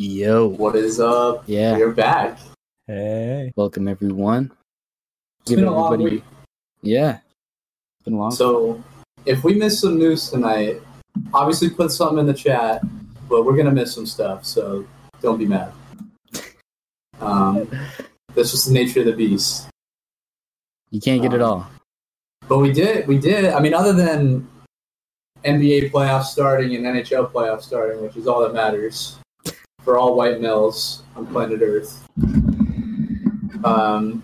Yo. What is up? Yeah. We're back. Hey. Welcome everyone. It's been a long week. Yeah. It's been long. So, if we miss some news tonight, obviously put something in the chat, but we're gonna miss some stuff, so don't be mad. Um, that's just the nature of the beast. you can't get it um, all. But we did, we did. I mean, other than NBA playoffs starting and NHL playoffs starting, which is all that matters for all white males on planet Earth. Um,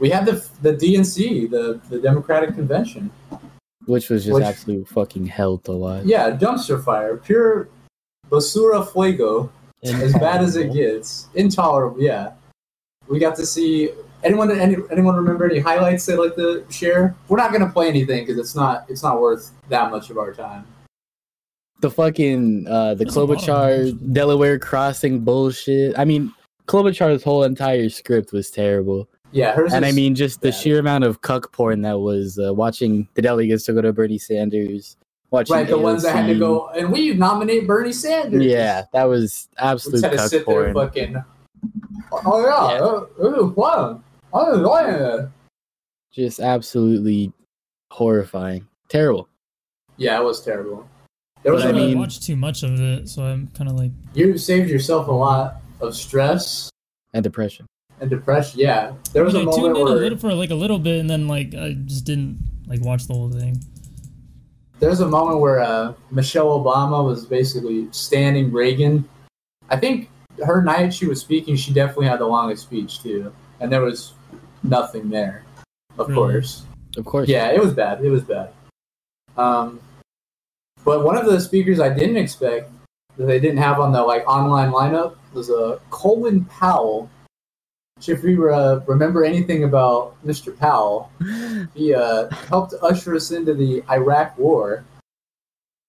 we had the the DNC, the the Democratic Convention. Which was just which- absolute fucking hell to watch. Yeah, dumpster fire, pure basura fuego, as bad as it gets. Intolerable. Yeah, we got to see. Anyone, any, anyone remember any highlights they'd like to share? We're not gonna play anything because it's not it's not worth that much of our time. The fucking uh the There's a lot of them, Klobuchar. Delaware crossing bullshit. I mean Klobuchar's whole entire script was terrible. Yeah, hers. And I mean just the bad. sheer amount of cuck porn that was uh, watching the delegates to go to Bernie Sanders, watching right, the ones that had to go and we nominate Bernie Sanders. Yeah, that was we absolute just had to cuck sit there porn. fucking. Oh yeah, Yeah. uh, what? Oh yeah. Just absolutely horrifying. Terrible. Yeah, it was terrible. There But was I a- I mean- watched too much of it, so I'm kind of like, you saved yourself a lot of stress And depression. and depression. Yeah, there I, was mean, a I tuned moment in a where little for like a little bit, and then like I just didn't like watch the whole thing. there's a moment where uh, Michelle Obama was basically standing Reagan. I think her night she was speaking, she definitely had the longest speech too, and there was nothing there. Of Really? course, Of course. yeah, it was bad. It was bad. Um, but one of the speakers I didn't expect that they didn't have on the like online lineup was uh, Colin Powell. Which If we uh, remember anything about Mr. Powell, he uh, helped usher us into the Iraq War.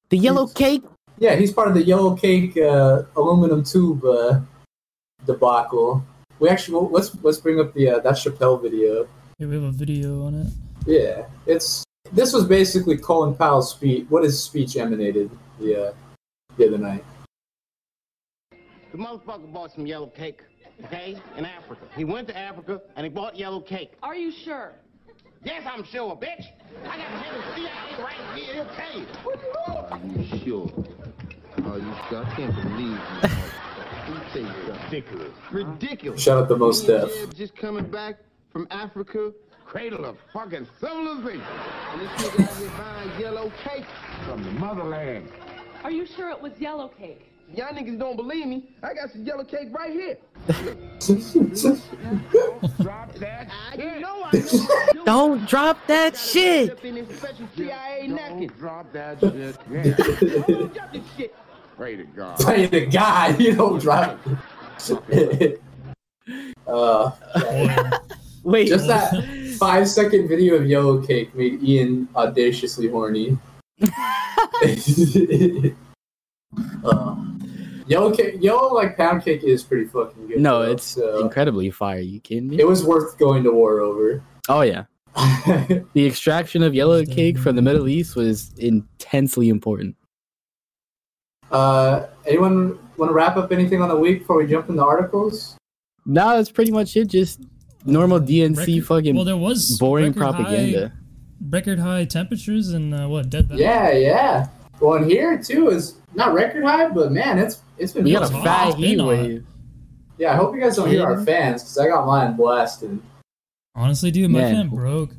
The yellow cake. Yeah, he's part of the yellow cake uh, aluminum tube uh, debacle. We actually let's let's bring up the uh, that Chappelle video. Here we have a video on it. Yeah, it's this was basically Colin Powell's speech. What his speech emanated the uh, the other night. The motherfucker bought some yellow cake, okay, in Africa. He went to Africa and he bought yellow cake. Are you sure? Yes, I'm sure, bitch. I got the head of CIA right here, okay? Are you sure? Are you sure? I can't believe you. You say you're ridiculous. Ridiculous. Shout out to most Me and Def. Just coming back from Africa, cradle of fucking civilization. And this nigga out here buying yellow cake from the motherland. Are you sure it was yellow cake? Y'all niggas don't believe me. I got some yellow cake right here. Drop that. you know I know. Don't drop that shit. Up in this special CIA napkin. Drop that shit. Yeah. Drop this shit. Pray to God. Pray to God, you don't drop. uh, Wait. just that five second video of yellow cake made Ian audaciously horny. uh, yellow cake, yellow like pound cake is pretty fucking good. No, though, it's so incredibly fire. You kidding me? it was worth going to war over. oh yeah. The extraction of yellow cake from the Middle East was intensely important. uh, anyone want to wrap up anything on the week before we jump into articles? No, that's pretty much it. Just normal DNC Record- fucking well, there was boring propaganda. High, record high temperatures and uh, what Death Valley. Yeah, yeah. Well, and here too is not record high, but man, it's it's been. We got a It's hot. fat heat hot. wave. Yeah, I hope you guys don't hear our fans because I got mine blasted. Honestly, dude, my Man. fan broke.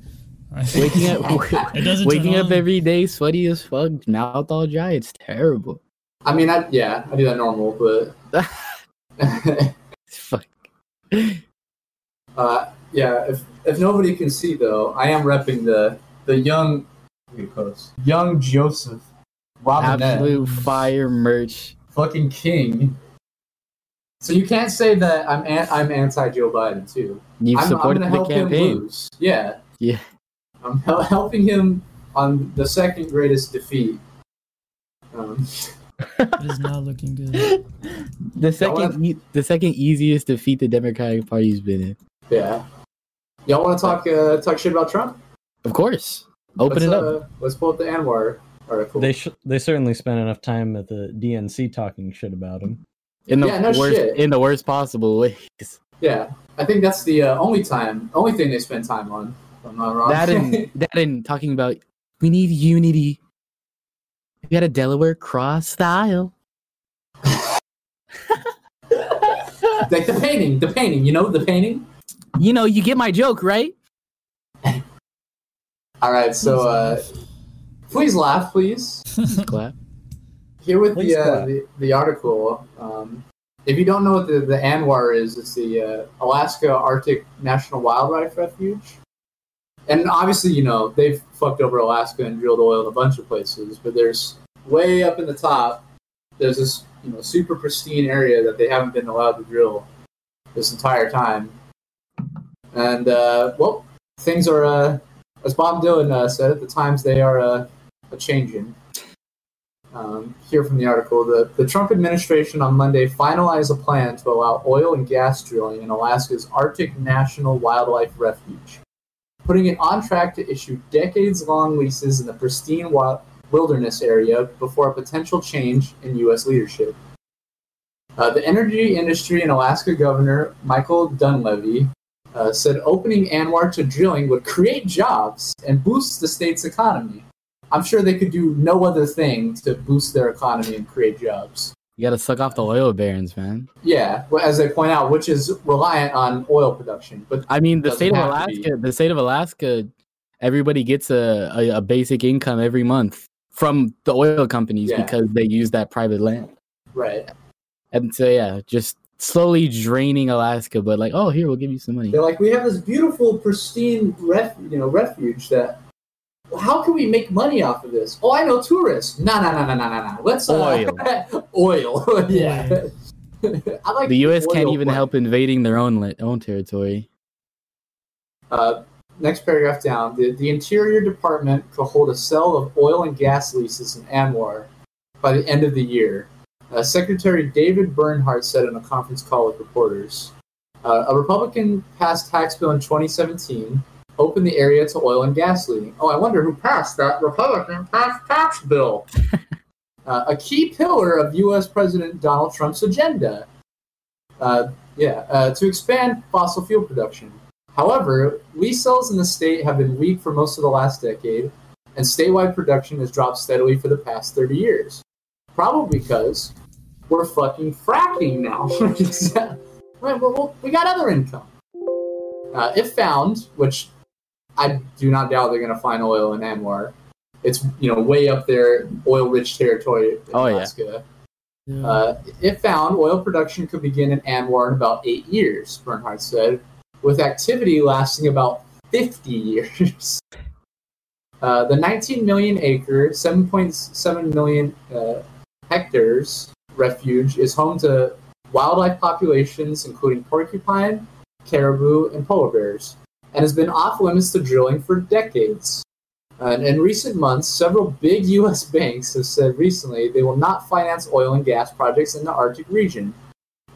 I- Waking up, It doesn't waking turn up every day, sweaty as fuck, mouth all dry. It's terrible. I mean, I yeah, I do that normal, but Fuck. Uh, yeah. If if nobody can see though, I am repping the the young let me post. young Joseph Robinette, Absolute fire merch. fucking king. So you can't say that I'm an, I'm anti Joe Biden too. You've I'm, I'm supported gonna the help him campaign. Yeah, Yeah. I'm hel- helping him on the second greatest defeat. Um, It is not looking good. The second, e- the second easiest defeat the Democratic Party's been in. Yeah, y'all want to talk uh, talk shit about Trump? Of course. Open let's, it up. Uh, let's pull up the ANWR article. They sh- they certainly spent enough time at the DNC talking shit about him. in the Yeah, no worst shit. in the worst possible ways. Yeah, I think that's the uh, only time, only thing they spend time on. If I'm not wrong. That and that and talking about we need unity. We got a Delaware cross style. like the painting, the painting. You know the painting. You know, you get my joke, right? All right, so uh, please laugh, please. Clap. Here with Please the, uh, the the article. Um, if you don't know what the, the ANWR is, it's the uh, Alaska Arctic National Wildlife Refuge. And obviously, you know, they've fucked over Alaska and drilled oil in a bunch of places, but there's way up in the top, there's this, you know, super pristine area that they haven't been allowed to drill this entire time. And, uh, well, things are, uh, as Bob Dylan uh, said, at the times they are a changing. Um, here from the article, the, the Trump administration on Monday finalized a plan to allow oil and gas drilling in Alaska's Arctic National Wildlife Refuge, putting it on track to issue decades long leases in the pristine wi- wilderness area before a potential change in U.S. leadership. Uh, the energy industry and Alaska Governor Michael Dunleavy uh, said opening ANWR to drilling would create jobs and boost the state's economy. I'm sure they could do no other thing to boost their economy and create jobs. You gotta suck off the oil barons, man. Yeah, well, as they point out, which is reliant on oil production. But I mean, the state of to. Alaska, the state of Alaska, everybody gets a, a, a basic income every month from the oil companies Yeah. because they use that private land. right, And so, yeah, just slowly draining Alaska, but like, oh, here, we'll give you some money. they're like, we have this beautiful, pristine, ref, you know, refuge that. How can we make money off of this? Oh, I know, tourists. No, no, no, no, no, no, no. Let's uh, oil. yeah. I like The U.S. can't even plan. help invading their own la- own territory. Uh, next paragraph down. The, the Interior Department could hold a cell of oil and gas leases in ANWR by the end of the year. Uh, Secretary David Bernhardt said in a conference call with reporters. Uh, a Republican passed tax bill in 2017 opened the area to oil and gas leading. Oh, I wonder who passed that Republican passed tax bill. uh, a key pillar of U.S. President Donald Trump's agenda. Uh, yeah, uh, to expand fossil fuel production. However, lease sales in the state have been weak for most of the last decade, and statewide production has dropped steadily for the past 30 years. Probably because we're fucking fracking now. Right, well, well, we got other income. Uh, if found, which I do not doubt they're going to find oil in ANWR, it's you know way up there, oil-rich territory in Oh. Alaska. Yeah. Uh, if found, oil production could begin in ANWR in about eight years, Bernhardt said, with activity lasting about 50 years. Uh, the 19 million acre, 7.7 million uh, hectares refuge is home to wildlife populations including porcupine, caribou, and polar bears, and has been off limits to drilling for decades. Uh, and in recent months, several big U.S. banks have said recently they will not finance oil and gas projects in the Arctic region.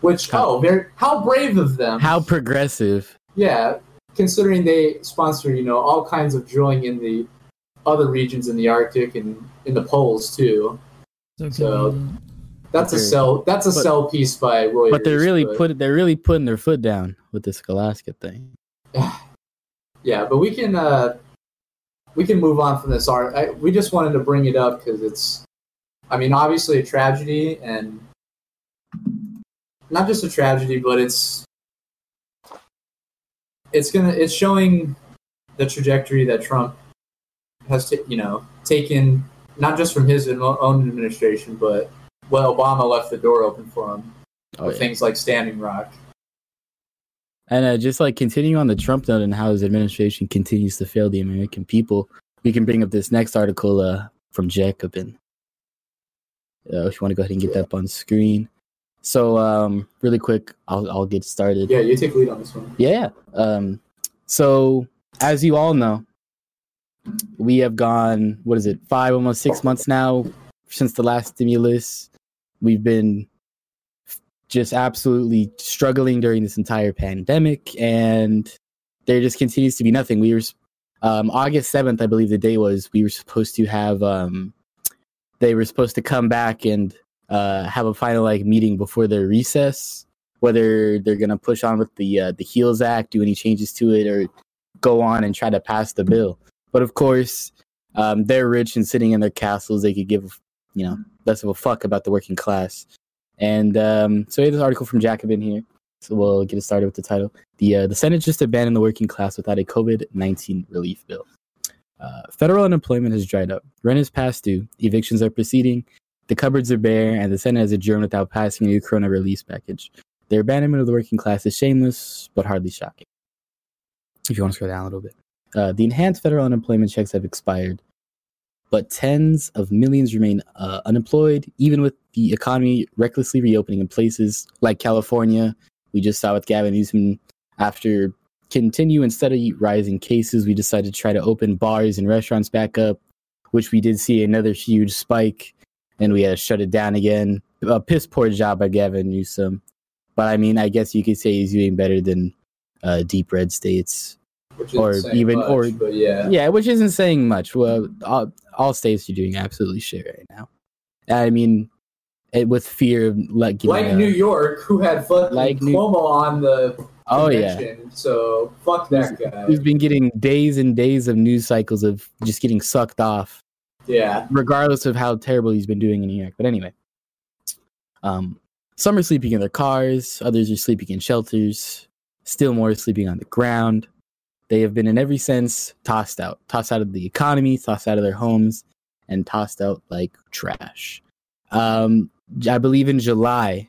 Which, How- oh, how brave of them! How progressive. Yeah, considering they sponsor, you know, all kinds of drilling in the other regions in the Arctic and in the poles too. So so- convenient. That's a sell. That's a But- sell piece by Reuters. But they're really but- put they're really putting their foot down with this Alaska thing. Yeah, but we can uh, we can move on from this art. I, we just wanted to bring it up because it's, I mean, obviously a tragedy and not just a tragedy, but it's it's gonna it's showing the trajectory that Trump has, ta- you know, taken not just from his own administration, but what Obama left the door open for him Oh, with yeah. things like Standing Rock. And uh, just like continuing on the Trump note and how his administration continues to fail the American people, we can bring up this next article uh, from Jacobin. Uh, if you want to go ahead and get that up on screen. So, um, really quick, I'll, I'll get started. Yeah, you take lead on this one. Yeah. Um, so, as you all know, we have gone, what is it, five, almost six months now since the last stimulus. We've been just absolutely struggling during this entire pandemic, and there just continues to be nothing. We were, um, August 7th, I believe the day was, we were supposed to have, um, they were supposed to come back and uh, have a final like meeting before their recess, whether they're gonna push on with the uh, the Heals Act, do any changes to it, or go on and try to pass the bill. But of course, um, they're rich and sitting in their castles. They could give you know less of a fuck about the working class. And um, so have this article from Jacobin here. So we'll get it started with the title. The uh, the Senate just abandoned the working class without a COVID nineteen relief bill. Uh, federal unemployment has dried up. Rent is past due. Evictions are proceeding. The cupboards are bare, and the Senate has adjourned without passing a new Corona release package. Their abandonment of the working class is shameless, but hardly shocking. If you want to scroll down a little bit, uh, the enhanced federal unemployment checks have expired, but tens of millions remain uh, unemployed, even with the economy recklessly reopening in places like California. We just saw with Gavin Newsom after continue and steady rising cases, we decided to try to open bars and restaurants back up, which we did see another huge spike, and we had to shut it down again. A piss poor job by Gavin Newsom, but I mean, I guess you could say he's doing better than uh, deep red states or even- much, or- yeah, yeah, which isn't saying much. Well, all, all states are doing absolutely shit right now. I mean, it, with fear of like, getting, like uh, New York, who had fucking like New- Cuomo on the oh yeah, so fuck that guy. who's been getting days and days of news cycles of just getting sucked off, Yeah, regardless of how terrible he's been doing in New York. But anyway, um, some are sleeping in their cars, others are sleeping in shelters, still more sleeping on the ground. They have been, in every sense, tossed out, tossed out of the economy, tossed out of their homes, and tossed out like trash. Um, I believe in July.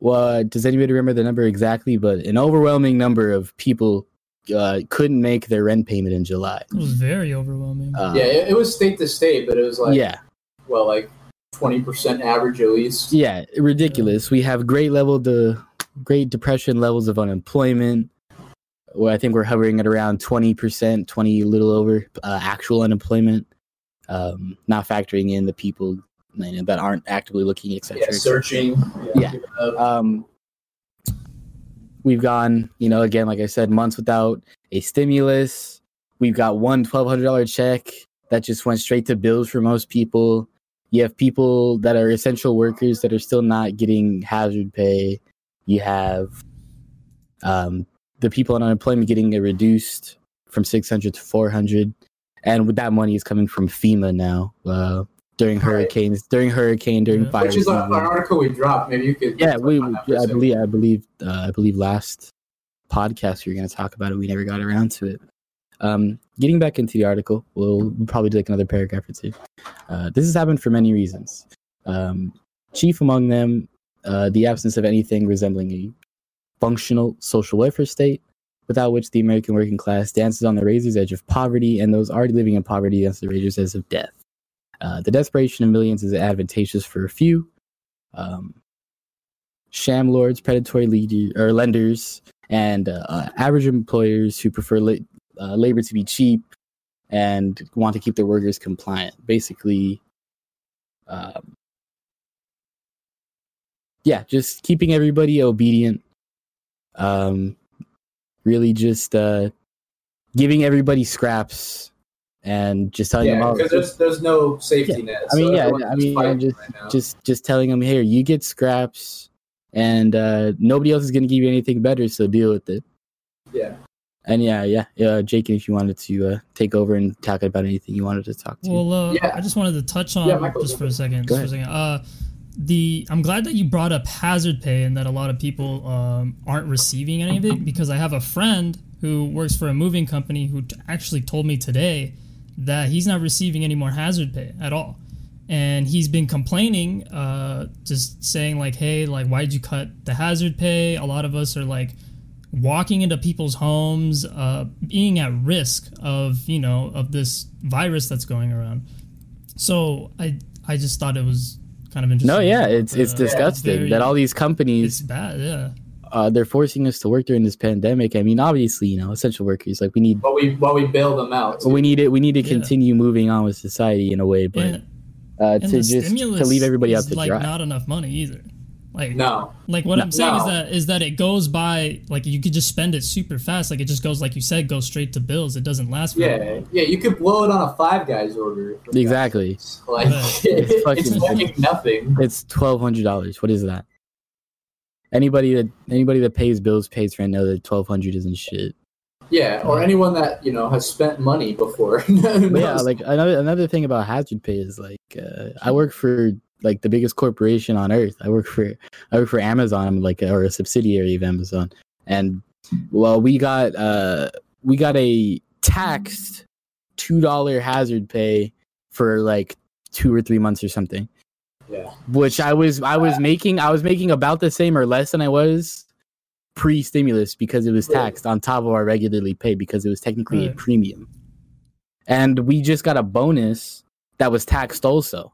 Well, does anybody remember the number exactly? But an overwhelming number of people uh, couldn't make their rent payment in July. It was very overwhelming. Uh, yeah, it, it was state to state, but it was like yeah, well, like twenty percent average at least. yeah, ridiculous. We have great level the great depression levels of unemployment. Well, I think we're hovering at around twenty percent, twenty a little over uh, actual unemployment, um, not factoring in the people you know, that aren't actively looking, etc. Yeah, searching. Yeah. up. um we've gone you know again like i said months without a stimulus we've got one $1200 check that just went straight to bills for most people you have people that are essential workers that are still not getting hazard pay you have um the people on unemployment getting it reduced from 600 to 400 and with that money is coming from fema now uh during Right. hurricanes during hurricane during Yeah. fire Which is a, an article we dropped. Maybe you could. Yeah, we. find that for a I believe. I believe. Uh, I believe last podcast we were going to talk about it. We never got around to it. Um, getting back into the article, we'll, we'll probably do like another paragraph or two. Uh, this has happened for many reasons. Um, chief among them, uh, the absence of anything resembling a functional social welfare state, without which the American working class dances on the razor's edge of poverty, and those already living in poverty against the razor's edge of death. Uh, the desperation of millions is advantageous for a few. Um, sham lords, predatory or lenders, and uh, uh, average employers who prefer la- uh, labor to be cheap and want to keep their workers compliant. Basically, um, yeah, just keeping everybody obedient. Um, really, just uh, giving everybody scraps and just telling them, Yeah, oh, because there's there's no safety net. I mean, so yeah, I mean, fighting just- right just just telling them here you get scraps and uh nobody else is going to give you anything better so deal with it yeah. and yeah yeah yeah jake if you wanted to uh take over and talk about anything you wanted to talk to Well, uh, Yeah. I just wanted to touch on Yeah, Michael, just for a second. Go Just for a second. Uh, the I'm glad that you brought up hazard pay and that a lot of people um, aren't receiving any of it because I have a friend who works for a moving company who t- actually told me today that he's not receiving any more hazard pay at all, and he's been complaining, uh, just saying like, "Hey, like, why did you cut the hazard pay?" A lot of us are like walking into people's homes, uh, being at risk of you know of this virus that's going around. So I I just thought it was kind of interesting. no yeah it's it's Uh, disgusting very- that all these It's companies bad, yeah. uh they're forcing us to work during this pandemic i mean obviously you know essential workers like we need But we but we bail them out. we need it we need to Yeah. continue moving on with society in a way but And, uh and to the just stimulus to leave everybody out to like dry not enough money either. Like No. like what I'm saying is that is that it goes by like you could just spend it super fast. Like it just goes like you said, goes straight to bills. It doesn't last for Yeah, yeah, you could blow it on a Five Guys order. Exactly. Like Right. it's, fucking- fucking nothing. It's twelve hundred dollars. What is that? Anybody that anybody that pays bills pays rent know that twelve hundred isn't shit. Yeah, or anyone that you know has spent money before. Yeah, like another another thing about hazard pay is like uh, I work for like the biggest corporation on earth. I work for I work for Amazon. I'm like or a subsidiary of Amazon, and well, we got uh we got a taxed two dollar hazard pay for like two or three months or something. yeah, which I was I was making I was making about the same or less than I was pre stimulus because it was taxed on top of our regularly paid because it was technically a premium. And we just got a bonus that was taxed also.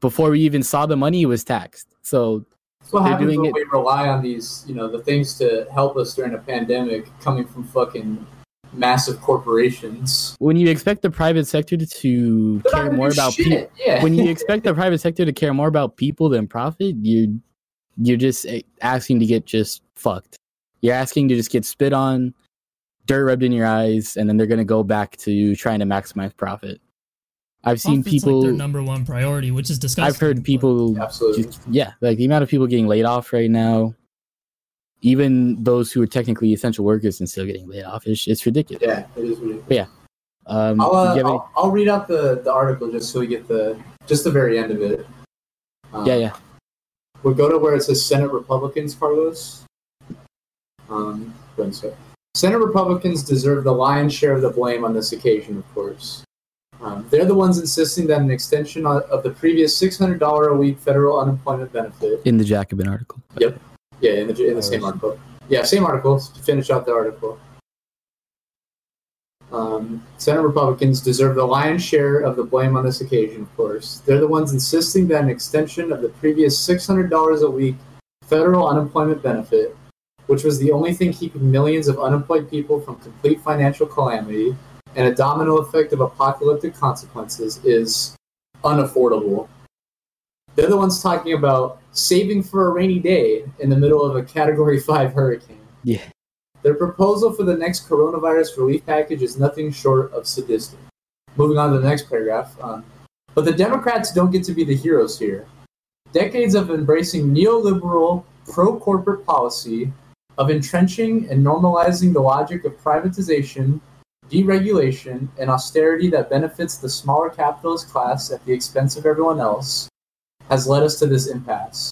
Before we even saw the money, it was taxed. So what They're happens doing when it- we rely on these, you know, the things to help us during a pandemic coming from fucking massive corporations. when you expect the private sector to, They're care more about people. Yeah, when you expect the private sector to care more about people than profit, you you're just eh, asking to get just fucked. You're asking to just get spit on, dirt rubbed in your eyes, and then they're gonna go back to trying to maximize profit. I've seen Profit's, people. like their number one priority, which is disgusting. I've heard but- people. absolutely. Just, yeah, like the amount of people getting laid off right now. Even those who are technically essential workers and still getting laid off, it's, it's ridiculous. Yeah, it is ridiculous. Yeah. Um, I'll, uh, any- I'll, I'll read out the, the article just so we get the just the very end of it. Um, yeah, yeah. We'll go to where it says Senate Republicans, Carlos. Um, one sec. Senate Republicans deserve the lion's share of the blame on this occasion, of course. Um, they're the ones insisting that an extension of of the previous $600 a week federal unemployment benefit. In the Jacobin article. Yep. Yeah, in the, in the same article. Yeah, same article to finish out the article. Um, Senate Republicans deserve the lion's share of the blame on this occasion, of course. They're the ones insisting that an extension of the previous $600 a week federal unemployment benefit, which was the only thing keeping millions of unemployed people from complete financial calamity and a domino effect of apocalyptic consequences, is unaffordable. They're the ones talking about saving for a rainy day in the middle of a Category 5 hurricane. Yeah. Their proposal for the next coronavirus relief package is nothing short of sadistic. Moving on to the next paragraph. Um, but the Democrats don't get to be the heroes here. Decades of embracing neoliberal, pro corporate policy, of entrenching and normalizing the logic of privatization, deregulation, and austerity that benefits the smaller capitalist class at the expense of everyone else, has led us to this impasse.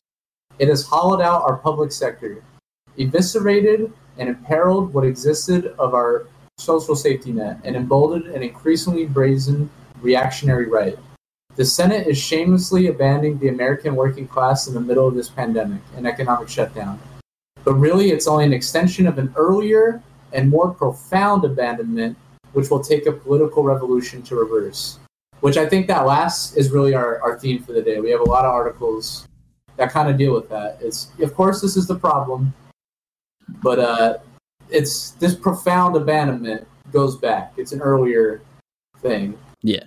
It has hollowed out our public sector, eviscerated and imperiled what existed of our social safety net, and emboldened an increasingly brazen reactionary right. The Senate is shamelessly abandoning the American working class in the middle of this pandemic and economic shutdown. But really, it's only an extension of an earlier and more profound abandonment, which will take a political revolution to reverse. Which I think that last is really our, our theme for the day. We have a lot of articles that kind of deal with that. It's of course this is the problem, but uh, it's this profound abandonment goes back. It's an earlier thing. Yeah.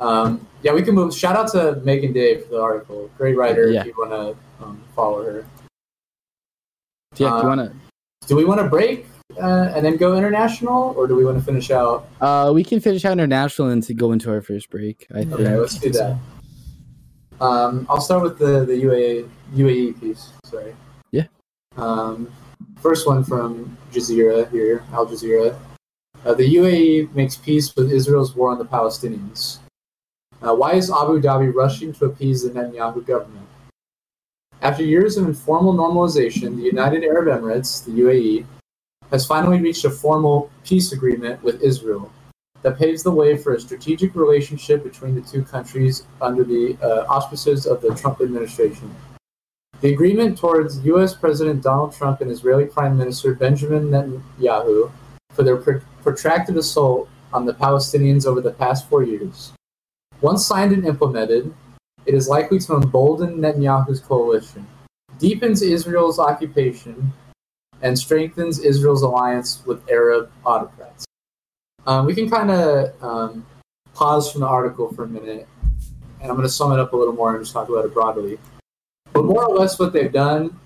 Um, yeah, we can move. Shout out to Meagan Day for the article. Great writer. Yeah. If you want to um, follow her. Yeah, do Uh, you wanna Do we want to break uh, and then go international, or do we want to finish out? uh we can finish out international and to go into our first break. I think. Okay, let's do that. Um, I'll start with the the UAE UAE piece. Sorry. Yeah. Um, first one from Jazeera here, Al Jazeera. Uh, the UAE makes peace with Israel's war on the Palestinians. Uh, why is Abu Dhabi rushing to appease the Netanyahu government? After years of informal normalization, the United Arab Emirates, the UAE, has finally reached a formal peace agreement with Israel that paves the way for a strategic relationship between the two countries under the uh, auspices of the Trump administration. The agreement towards U.S. President Donald Trump and Israeli Prime Minister Benjamin Netanyahu for their pr- protracted assault on the Palestinians over the past four years. Once signed and implemented, it is likely to embolden Netanyahu's coalition, deepens Israel's occupation, and strengthens Israel's alliance with Arab autocrats. Um, we can kind of um, pause from the article for a minute, and I'm going to sum it up a little more and just talk about it broadly. But more or less, what they've done,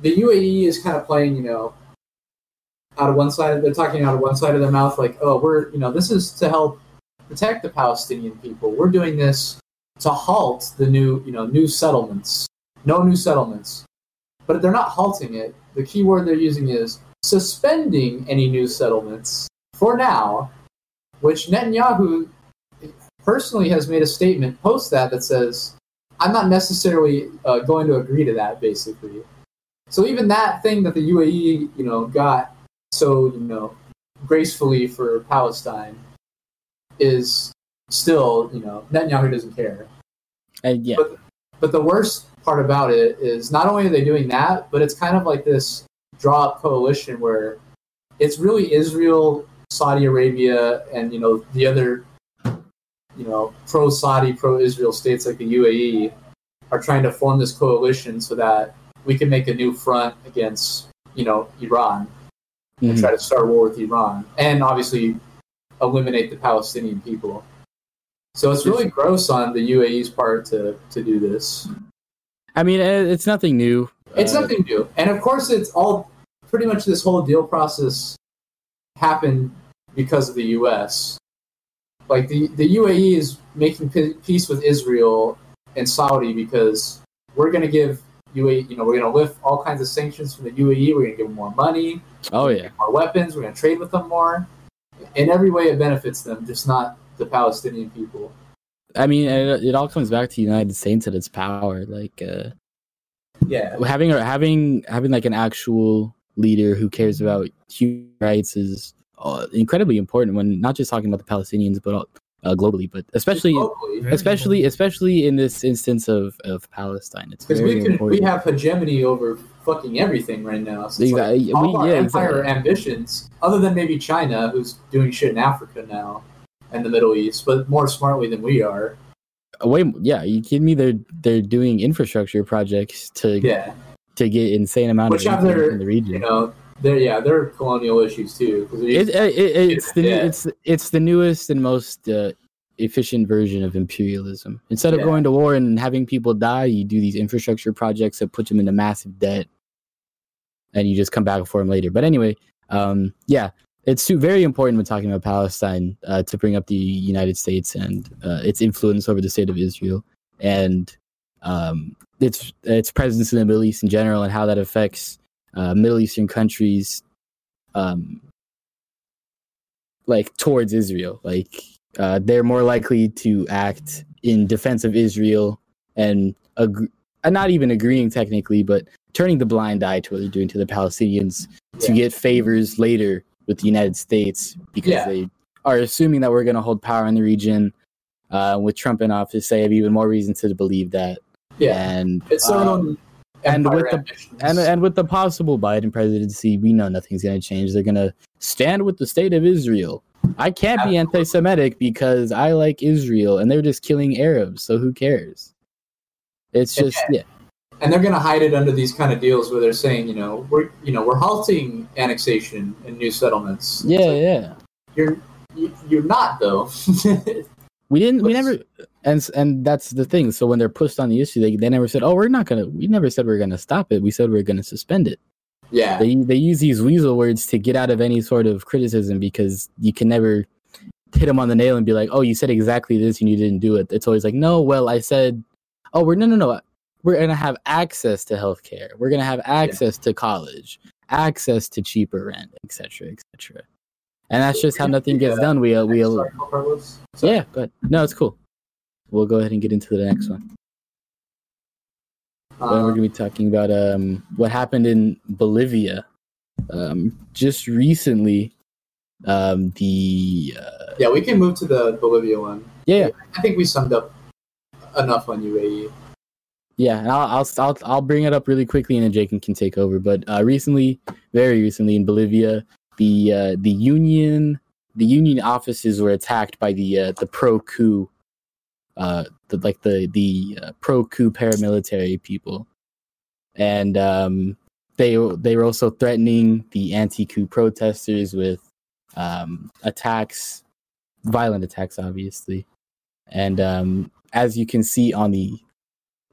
the UAE is kind of playing, you know, out of one side. They're talking out of one side of their mouth, like, "Oh, we're, you know, this is to help protect the Palestinian people. We're doing this to halt the new, you know, new settlements. No new settlements." But they're not halting it. The key word they're using is suspending any new settlements for now, which Netanyahu personally has made a statement post that that says, I'm not necessarily uh, going to agree to that, basically. So even that thing that the UAE, you know, got so, you know, gracefully for Palestine is still, you know, Netanyahu doesn't care. And yeah, But, but the worst part about it is not only are they doing that, but it's kind of like this draw up coalition where it's really Israel, Saudi Arabia, and you know the other, you know, pro Saudi, pro Israel states like the UAE are trying to form this coalition so that we can make a new front against you know Iran and Mhm. try to start a war with Iran, and obviously eliminate the Palestinian people. So it's really gross on the UAE's part to to do this. I mean, eh, it's nothing new. It's Uh, nothing new, and of course, it's all pretty much this whole deal process happened because of the U.S. Like the the UAE is making pe- peace with Israel and Saudi because we're going to give UAE, you know, we're going to lift all kinds of sanctions from the UAE. We're going to give them more money, Oh yeah, more weapons. We're going to trade with them more. In every way, it benefits them, just not the Palestinian people. I mean, it, it all comes back to the United States and its power. Like uh, Yeah, having having having like an actual leader who cares about human rights is uh, incredibly important when not just talking about the Palestinians, but uh, globally, but especially Globally. Especially especially in this instance of of Palestine. It's Because we can, important. we have hegemony over fucking everything right now. So it's like Exactly. all We- our yeah, empire exactly. ambitions, other than maybe China, who's doing shit in Africa now and the Middle East, but more smartly than we are. Way, yeah, you kidding me? They're they're doing infrastructure projects to Yeah, to get insane amount Which of their- in the region. you know, they're yeah, they're colonial issues too. It, it, it, it's the Yeah. it's it's the newest and most uh, efficient version of imperialism. Instead of Yeah. going to war and having people die, you do these infrastructure projects that put them into massive debt, and you just come back for them later. But anyway, um, yeah, it's very important when talking about Palestine uh, to bring up the United States and uh, its influence over the state of Israel and um, its its presence in the Middle East in general and how that affects uh, Middle Eastern countries. Um, like towards Israel. Like uh, they're more likely to act in defense of Israel and ag- uh, not even agreeing technically, but turning the blind eye to what they're doing to the Palestinians to Yeah. get favors later with the United States because Yeah. they are assuming that we're going to hold power in the region. Uh, with Trump in office, they have even more reason to believe that. yeah, And it's um, own and with the- ambitions. and and with the possible Biden presidency, we know nothing's going to change. They're going to stand with the state of Israel. I can't be anti-Semitic because I like Israel, and they're just killing Arabs. So who cares? It's just yeah, and they're going to hide it under these kind of deals where they're saying, you know, we're you know we're halting annexation and new settlements. Yeah, like, yeah. you're you, you're not though. We didn't. We never. And and that's the thing. So when they're pushed on the issue, they they never said, "Oh, we're not gonna." We never said we are gonna stop it. We said we are gonna suspend it. yeah, They they use these weasel words to get out of any sort of criticism because you can never hit them on the nail and be like, "Oh, you said exactly this and you didn't do it." It's always like, "No, well, I said, oh, we're no, no, no. We're gonna have access to healthcare. We're gonna have access to college, access to cheaper rent, etc., etc." And that's just how nothing gets done. We uh, we uh, Sorry, Carlos. Sorry. yeah, but no, it's cool. We'll go ahead and get into the next one. We're Um, gonna be talking about um what happened in Bolivia. Um, just recently, um, the uh, yeah, we can move to the Bolivia one. yeah, I think we summed up enough on. UAE. Yeah, I'll, I'll I'll I'll bring it up really quickly, and then Jake can take over. But uh, recently, very recently in Bolivia, the uh, the union the union offices were attacked by the uh, the pro coup, uh, the, like the the uh, pro coup paramilitary people, and um, they they were also threatening the anti coup protesters with um, attacks, violent attacks, obviously, and um, as you can see on the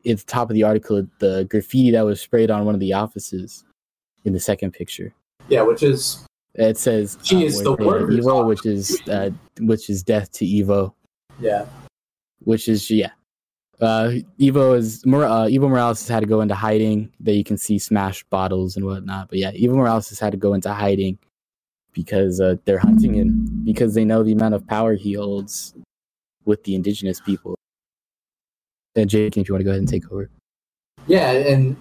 at the top of the article the graffiti that was sprayed on one of the offices in the second picture. Yeah, which is It says She is the workers' Evo, which is uh, which is death to Evo, yeah, which is yeah. Uh, Evo is uh, Evo Morales has had to go into hiding. That you can see smashed bottles and whatnot. But yeah, Evo Morales has had to go into hiding because uh, they're hunting him because they know the amount of power he holds with the indigenous people. And Jake, if you want to go ahead and take over. yeah, and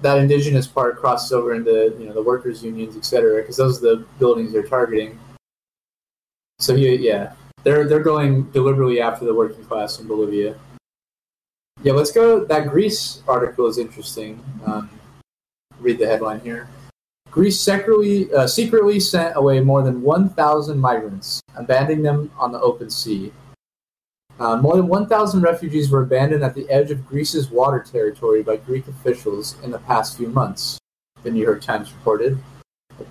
that indigenous part crosses over into you know the workers' unions, et cetera, because those are the buildings they're targeting. So he, yeah, they're they're going deliberately after the working class in Bolivia. Yeah, let's go. That Greece article is interesting. Um, read the headline here. Greece secretly, uh, secretly sent away more than 1,000 migrants, abandoning them on the open sea. Uh, more than 1,000 refugees were abandoned at the edge of Greece's water territory by Greek officials in the past few months, the New York Times reported.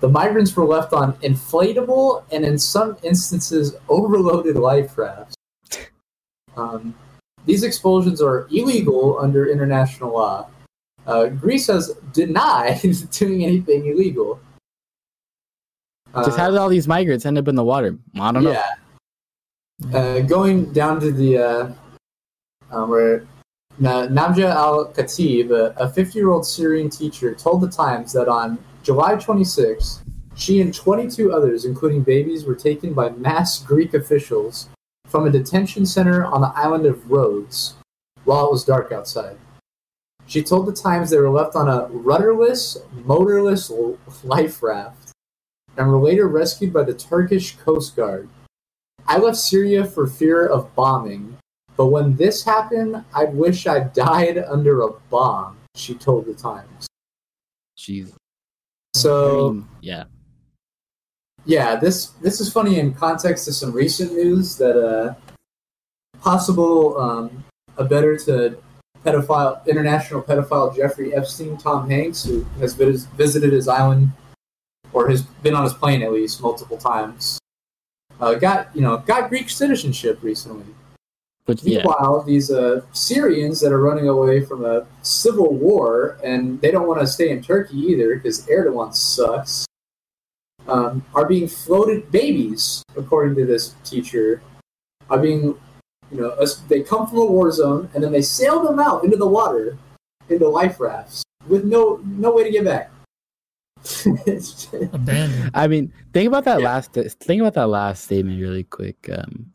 The migrants were left on inflatable and, in some instances, overloaded life rafts. Um, these expulsions are illegal under international law. Uh, Greece has denied doing anything illegal. Just Uh, how did all these migrants end up in the water? I don't know. Uh, going down to the uh, uh, where Na- Namja Al Khatib, a 50 year old Syrian teacher, told the Times that on July 26, she and 22 others, including babies, were taken by mass Greek officials from a detention center on the island of Rhodes while it was dark outside. She told the Times they were left on a rudderless, motorless life raft and were later rescued by the Turkish Coast Guard. I left Syria for fear of bombing, but when this happened, I wish I died under a bomb, she told the Times. Jeez. So, I mean, yeah. yeah, this this is funny in context to some recent news that uh, possible um, a better to pedophile international pedophile Jeffrey Epstein, Tom Hanks, who has vis- visited his island or has been on his plane at least multiple times, uh, got you know got Greek citizenship recently. But yeah. Meanwhile, these uh, Syrians that are running away from a civil war and they don't want to stay in Turkey either because Erdogan sucks, um, are being floated babies, according to this teacher, are being, you know, they come from a war zone and then they sail them out into the water, into life rafts with no no way to get back. It's just- Abandoned. I mean, think about that Yeah. last. Think about that last statement really quick. Um,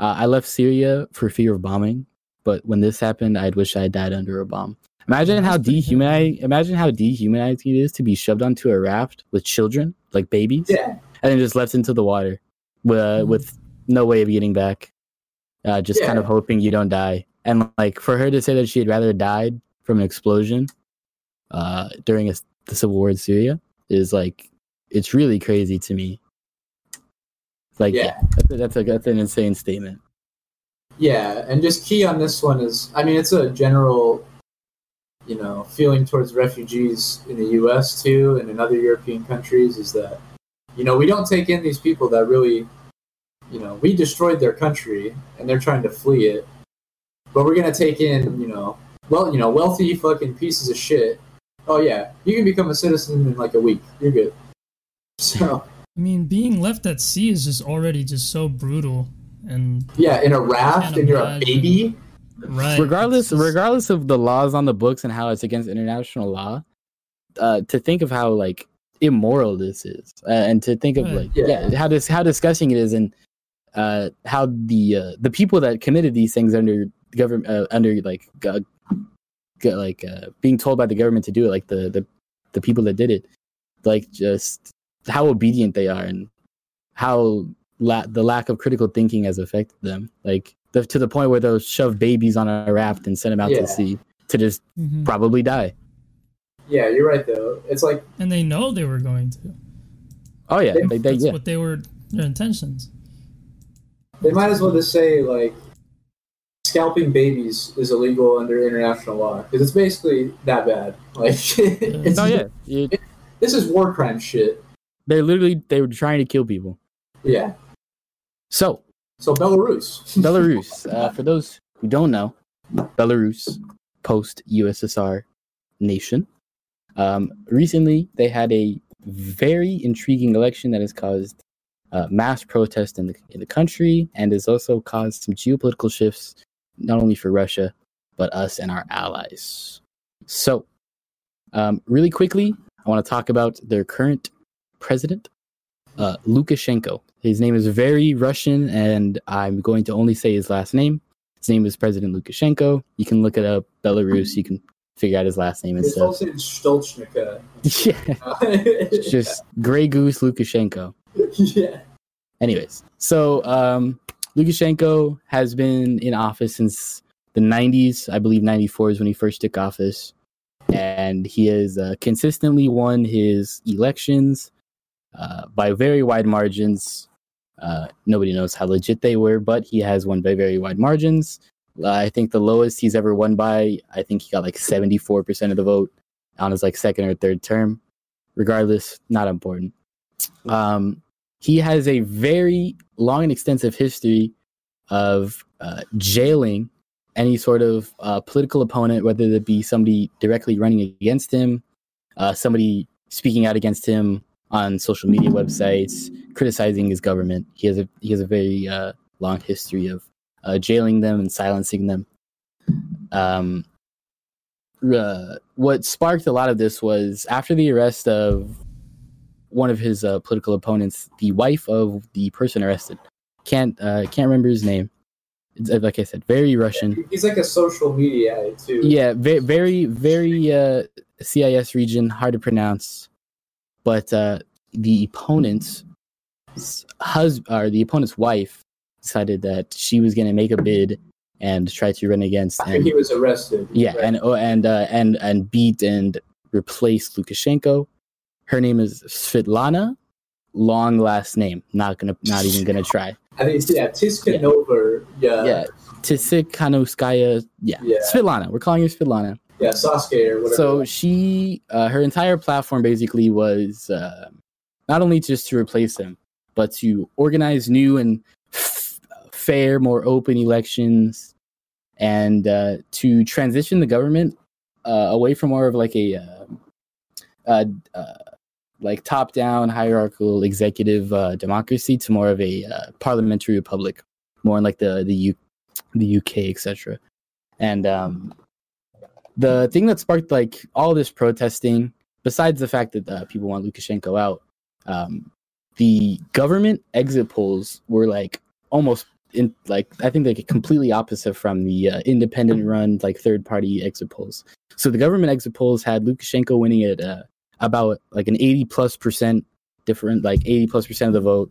uh, I left Syria for fear of bombing, but when this happened, I'd wish I died under a bomb. Imagine how That's dehumanizing. Imagine how dehumanizing it is to be shoved onto a raft with children, like babies, yeah, and then just left into the water with, uh, Mhm. with no way of getting back. Uh, just kind of hoping you don't die. And like for her to say that she had rather died from an explosion uh, during a, war in Syria is like it's really crazy to me. Like yeah, Yeah. that's, a, that's a that's an insane statement. Yeah, and just key on this one is, I mean, it's a general, you know, feeling towards refugees in the U.S. too, and in other European countries is that, you know, we don't take in these people that really, you know, we destroyed their country and they're trying to flee it, but we're gonna take in, you know, well, you know, wealthy fucking pieces of shit. Oh yeah, you can become a citizen in like a week. You're good. So I mean, being left at sea is just already just so brutal. And yeah, in a raft and you're a baby. right, regardless just- regardless of the laws on the books and how it's against international law, uh, to think of how like immoral this is, uh, and to think of Right. like Yeah. yeah, how dis- how disgusting it is, and uh, how the uh, the people that committed these things under government uh, under like uh, g- like uh, being told by the government to do it, like the the the people that did it, like just how obedient they are and how la- the lack of critical thinking has affected them, like the, to the point where they'll shove babies on a raft and send them out to sea to just Mhm. probably die. Yeah, you're right though. It's like and they know they were going to. Oh yeah, They- they, they, That's yeah. what they were their intentions. They might as well just say like scalping babies is illegal under international law because it's basically that bad. Like, it's, No, yeah, You- this is war crime shit. they're literally they were trying to kill people. Yeah. So So Belarus. Belarus, uh, for those who don't know, Belarus post USSR nation. Um, recently, they had a very intriguing election that has caused uh, mass protest in the in the country and has also caused some geopolitical shifts, not only for Russia but us and our allies. So, um, really quickly, I want to talk about their current president, uh, Lukashenko. His name is very Russian, and I'm going to only say his last name. His name is President Lukashenko. You can look it up, Belarus. You can figure out his last name and It's stuff. also Stolchnika. yeah, it's just Grey Goose Lukashenko. yeah. Anyways, so um, Lukashenko has been in office since the 90s. I believe 94 is when he first took office. And he has uh, consistently won his elections uh, by very wide margins. Uh, nobody knows how legit they were, but he has won by very wide margins. Uh, I think the lowest he's ever won by, I think he got like 74% of the vote on his like second or third term. Regardless, not important. Um, he has a very long and extensive history of uh, jailing any sort of uh, political opponent, whether it be somebody directly running against him, uh, somebody speaking out against him on social media websites, criticizing his government. He has a he has a very uh, long history of uh, jailing them and silencing them. Um, uh, what sparked a lot of this was after the arrest of one of his uh, political opponents, the wife of the person arrested. Can't uh, can't remember his name. It's, uh, like I said, very Russian. He's like a social media too. Yeah, very very very uh, CIS region, hard to pronounce. But uh, the opponent's husband or the opponent's wife decided that she was going to make a bid and try to run against him. he was arrested. Yeah, right? and oh, and uh, and and beat and replace Lukashenko. Her name is Svetlana. Long last name. Not gonna. Not even gonna try. I think it's, yeah, Tiskanova. Yeah. yeah, Tsikhanouskaya. Yeah, Yeah. Svetlana. We're calling her Svetlana. Yeah, Sasuke or whatever. So she, uh, her entire platform basically was uh, not only just to replace him, but to organize new and f- fair, more open elections, and uh, to transition the government uh, away from more of like a uh, like top-down hierarchical executive uh, democracy to more of a uh, parliamentary republic, more in like the the U- the UK, etc. And um, the thing that sparked like all this protesting, besides the fact that uh, people want Lukashenko out, um, the government exit polls were like almost in like I think like completely opposite from the uh, independent run like third party exit polls. So the government exit polls had Lukashenko winning at uh, about like an 80 plus percent different like 80 plus percent of the vote.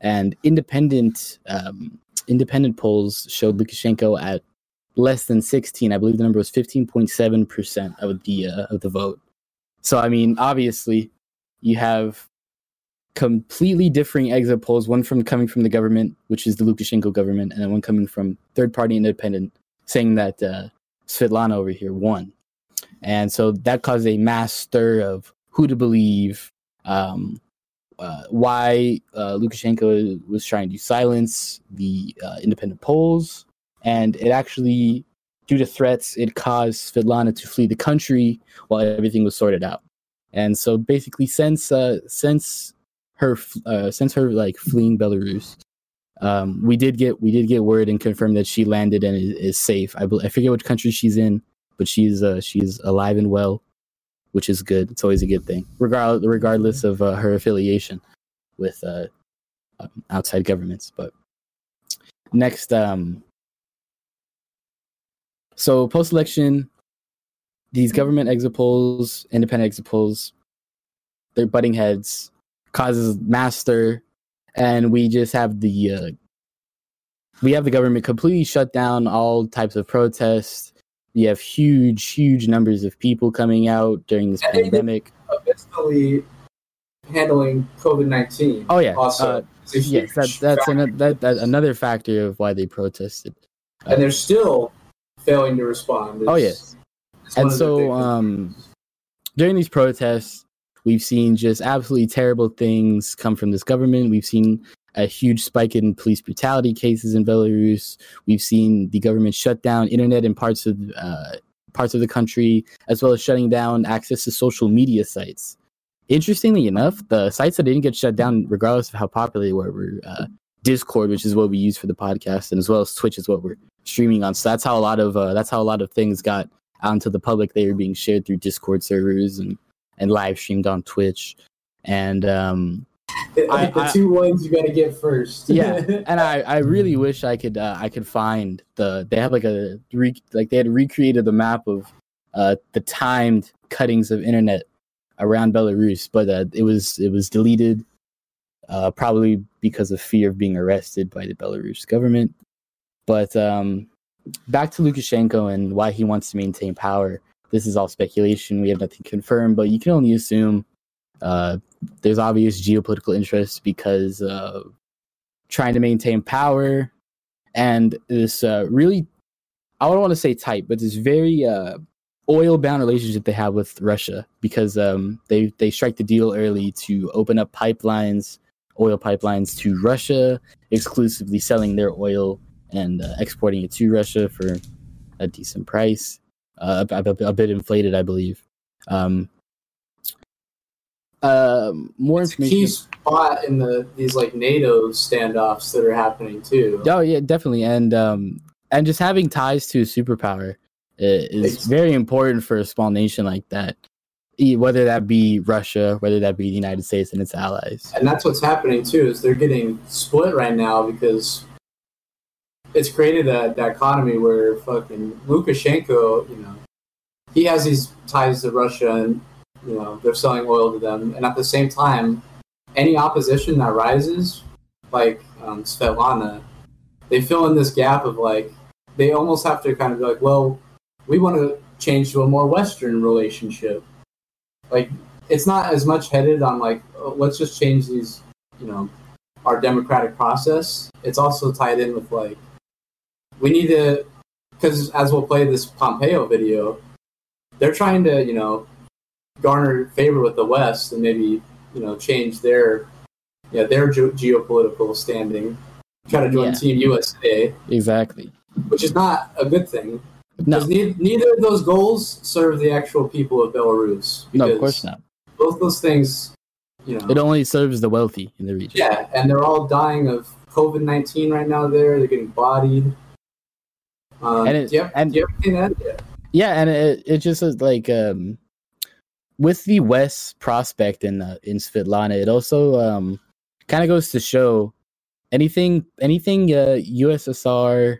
And independent um, independent polls showed Lukashenko at less than 16 i believe the number was 15.7% of the uh, of the vote. So i mean obviously you have completely differing exit polls one from coming from the government which is the lukashenko government and then one coming from third party independent saying that uh, svetlana over here won. And so that caused a mass stir of who to believe um, uh, why uh, lukashenko was trying to silence the uh, independent polls and it actually due to threats it caused Svetlana to flee the country while everything was sorted out. And so basically since uh since her uh since her like fleeing Belarus um we did get we did get word and confirmed that she landed and is, is safe. I, I forget which country she's in but she's uh she's alive and well which is good it's always a good thing regardless regardless of uh, her affiliation with uh um, outside governments but next um so post election, these government exit polls, independent exit polls, they're butting heads, causes master, and we just have the uh, we have the government completely shut down all types of protests. We have huge, huge numbers of people coming out during this And pandemic. abysmally handling COVID nineteen. Oh yeah, Also, uh, yes, that, that's an, that, that's another factor of why they protested. and they're still failing to respond. Oh, It's- it's one and so um during these protests we've seen just absolutely terrible things come from this government we've seen a huge spike in police brutality cases in belarus we've seen the government shut down internet in parts of uh, parts of the country, as well as shutting down access to social media sites. Interestingly enough, the sites that didn't get shut down, regardless of how popular they were, were uh, Discord, which is what we use for the podcast, and as well as Twitch is what we're streaming on. So that's how a lot of uh, that's how a lot of things got out into the public. They were being shared through Discord servers and and live streamed on Twitch. And um, The, I- the I- two ones you got to get first. yeah, and I, I really wish I could uh, I could find the they have like a re, like they had recreated the map of uh, the timed cuttings of internet around Belarus, but uh, it was it was deleted uh, probably because of fear of being arrested by the Belarus government. But um, back to Lukashenko and why he wants to maintain power. This is all speculation. We have nothing confirmed, but you can only assume uh, there's obvious geopolitical interest because trying to maintain power and this uh, really i don't want to say tight but this very uh, oil bound relationship they have with russia because um, they they strike the deal early to open up pipelines oil pipelines to russia exclusively selling their oil and uh, exporting it to russia for a decent price uh, a, a- a bit inflated i believe. Um, um, more It's information key spot in the these like NATO standoffs that are happening too. Oh yeah, definitely, and um, and just having ties to a superpower is very important for a small nation like that. Whether that be Russia, whether that be the United States and its allies. and that's what's happening too is they're getting split right now because it's created a dichotomy where fucking Lukashenko, you know, he has these ties to Russia and you know they're selling oil to them, and at the same time, any opposition that rises, like um, Svetlana, they fill in this gap of like they almost have to kind of be like, well, we want to change to a more Western relationship, like it's not as much headed on like oh, let's just change these you know our democratic process. It's also tied in with like we need to because as we'll play this pompeo video they're trying to you know garner favor with the west and maybe you know change their yeah their ge- geopolitical standing try to join Yeah. team usa Exactly. which is not a good thing No, because neither, of those goals serve the actual people of belarus no, of course not. both those things, you know. It only serves the wealthy in the region. yeah, and they're all dying of COVID nineteen right now. There, they're getting bodied. Um, And it- do you have, and- do you have add? Yeah, and it it just is like um, with the West prospect in uh, in Svetlana, it also um kind of goes to show anything anything uh, USSR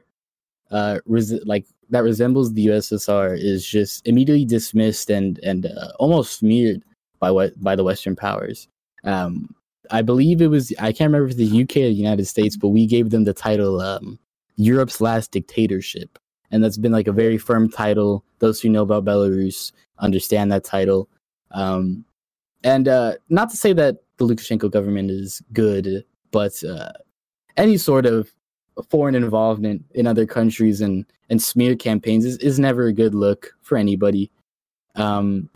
uh res- like that resembles the USSR is just immediately dismissed and and uh, almost smeared by what by the Western powers. Um, I believe it was I can't remember if the UK or the United States, but we gave them the title um, Europe's last dictatorship and that's been like a very firm title. Those who know about Belarus understand that title. Um, and uh, not to say that the Lukashenko government is good, but uh, any sort of foreign involvement in other countries and, and smear campaigns is, is never a good look for anybody. Um,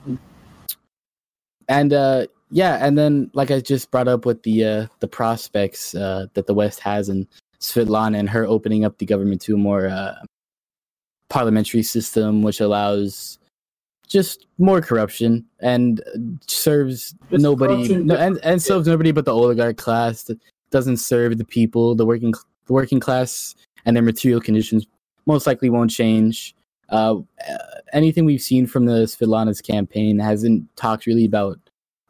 and uh, yeah, and then like I just brought up with the uh, the prospects uh, that the West has and Svetlana and her opening up the government to a more uh, parliamentary system, which allows just more corruption and serves Just nobody no, and, and serves nobody but the oligarch class. That doesn't serve the people, the working the working class, and their material conditions most likely won't change. Uh, uh, anything we've seen from the Svetlana's campaign hasn't talked really about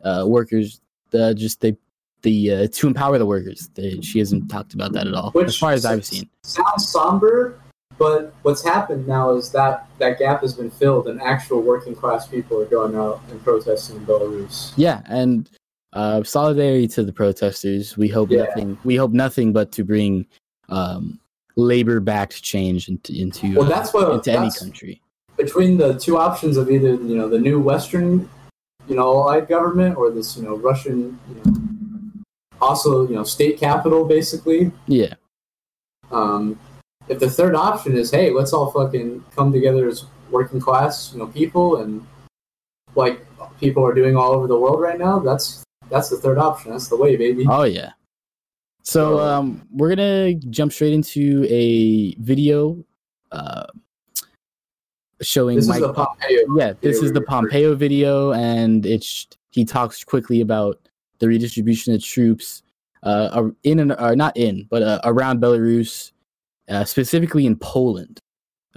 uh, workers. Uh, just the the uh, to empower the workers. They, she hasn't talked about that at all, Which as far as I've seen. Sounds somber, but what's happened now is that that gap has been filled, and actual working class people are going out and protesting in Belarus. Yeah, and uh, solidarity to the protesters. We hope Yeah. nothing. We hope nothing but to bring um, labor-backed change into into, Well, uh, that's what- into any country. between the two options of either you know the new Western, you know, allied government or this you know Russian, you know, also you know state capital basically. Yeah, Um, if the third option is hey, let's all fucking come together as working class, you know, people and like people are doing all over the world right now, that's that's the third option. That's the way, baby. Oh yeah. So um, we're gonna jump straight into a video. Uh, showing This is Mike. the Pompeo. yeah, this is the Pompeo video, and it's he talks quickly about the redistribution of troops uh, in and or not in, but uh, around Belarus, uh, specifically in Poland.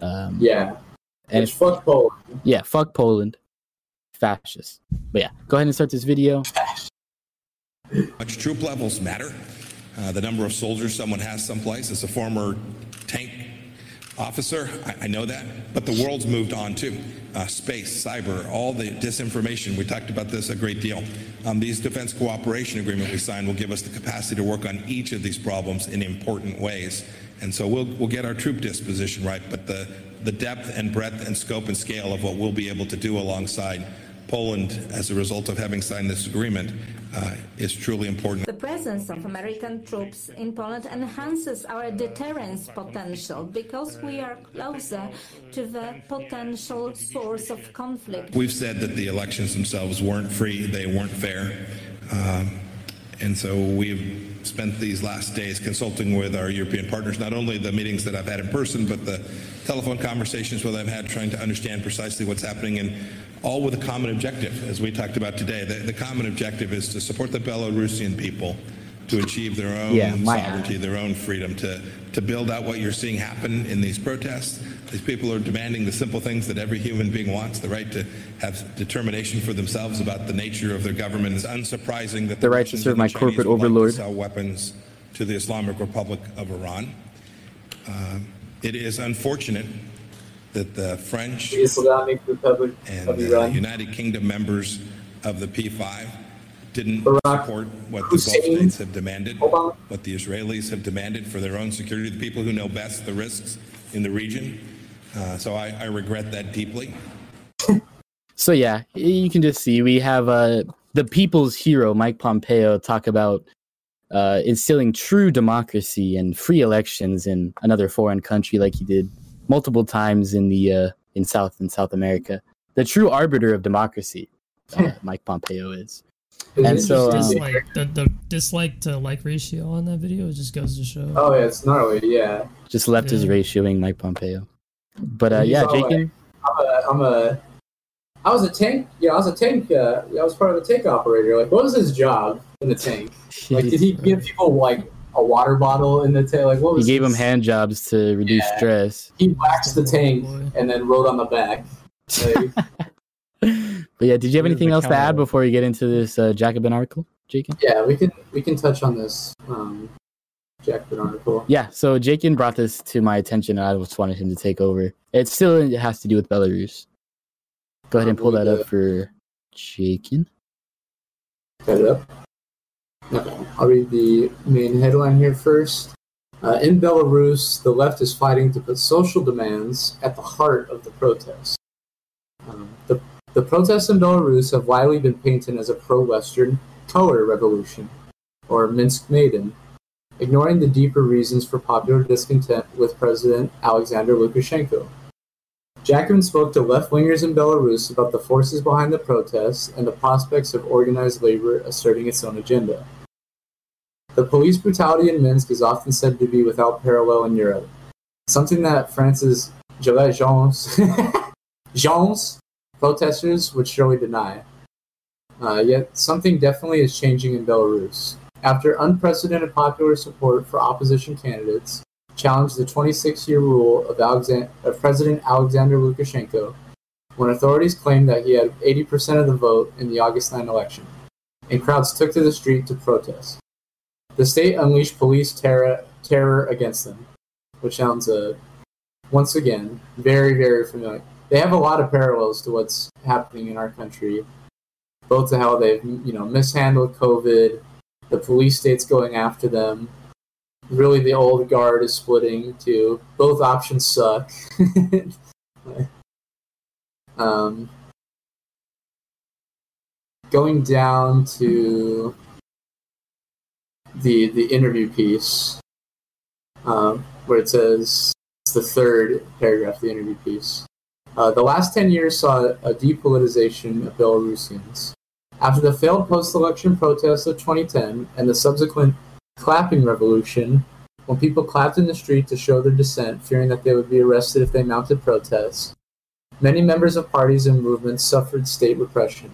Um, Yeah, and it's fuck Poland. yeah, fuck Poland, fascist. But yeah, go ahead and start this video. Much troop levels matter. Uh, the number of soldiers someone has someplace. As a former tank officer, I, I know that. But the world's moved on too. Uh, space, cyber, all the disinformation. We talked about this a great deal. Um, these defense cooperation agreement we signed will give us the capacity to work on each of these problems in important ways. And so we'll, we'll get our troop disposition right, but the, the depth and breadth and scope and scale of what we'll be able to do alongside Poland as a result of having signed this agreement uh, is truly important. The presence of American troops in Poland enhances our deterrence potential because we are closer to the potential source of conflict. We've said that the elections themselves weren't free, they weren't fair. Um, and so we've spent these last days consulting with our European partners, not only the meetings that I've had in person, but the telephone conversations that I've had trying to understand precisely what's happening and all with a common objective, as we talked about today. The, the common objective is to support the Belarusian people to achieve their own Yeah, sovereignty, their own freedom, to, to build out what you're seeing happen in these protests. These people are demanding the simple things that every human being wants, the right to have determination for themselves about the nature of their government. It's unsurprising that The right to serve my Chinese corporate would like to sell weapons to the Islamic Republic of Iran. Um, it is unfortunate that the French The Islamic Republic and of the United Kingdom members of the P5 didn't Barack support what the Gulf states have demanded, Obama. what the Israelis have demanded for their own security, the people who know best the risks in the region. Uh, so I, I regret that deeply. So yeah, you can just see we have uh, the people's hero Mike Pompeo talk about uh, instilling true democracy and free elections in another foreign country, like he did multiple times in the uh, in South and South America. The true arbiter of democracy, uh, Mike Pompeo is. Isn't and so, just- um, dislike the, the dislike to like ratio on that video just goes to show. oh yeah, it's gnarly. Yeah, Just left his Yeah. ratioing Mike Pompeo. But uh, yeah, all Jacob. I'm a, I'm a, I was a tank. Yeah, I was a tank. Uh, I was part of a tank operator. Like, what was his job in the tank? Like, did he give people like a water bottle in the tank? Like, what He was? gave him hand jobs to reduce Yeah. stress. He waxed the tank Oh, and then rode on the back. Like, But yeah, did you have anything else to add before we get into this uh, Jacobin article, Jacob? yeah, we can we can touch on this um, Jackman article. Yeah, so Jakin brought this to my attention, and I just wanted him to take over. It still has to do with Belarus. Go ahead and pull that up for Jakin. Cut it up. Okay, I'll read the main headline here first. Uh, in Belarus, the left is fighting to put social demands at the heart of the protest. Um, the, the protests in Belarus have widely been painted as a pro Western color revolution, or Minsk Maidan, ignoring the deeper reasons for popular discontent with President Alexander Lukashenko. Jacobin spoke to left wingers in Belarus about the forces behind the protests and the prospects of organized labor asserting its own agenda. The police brutality in Minsk is often said to be without parallel in Europe, something that France's Gilets Jaunes, Jaunes protesters would surely deny. Uh, yet something definitely is changing in Belarus. After unprecedented popular support for opposition candidates challenged the 26-year rule of, of President Alexander Lukashenko, when authorities claimed that he had 80% of the vote in the August 9 election, and crowds took to the street to protest. The state unleashed police terror, terror against them, which sounds, uh, once again, very, very familiar. They have a lot of parallels to what's happening in our country, both to how they've, you know, mishandled COVID, the police states going after them. Really, the old guard is splitting too. Both options suck. um, going down to the the interview piece, um, where it says it's the third paragraph of the interview piece. Uh, the last 10 years saw a depolitization of Belarusians. After the failed post election protests of 2010 and the subsequent clapping revolution, when people clapped in the street to show their dissent, fearing that they would be arrested if they mounted protests, many members of parties and movements suffered state repression.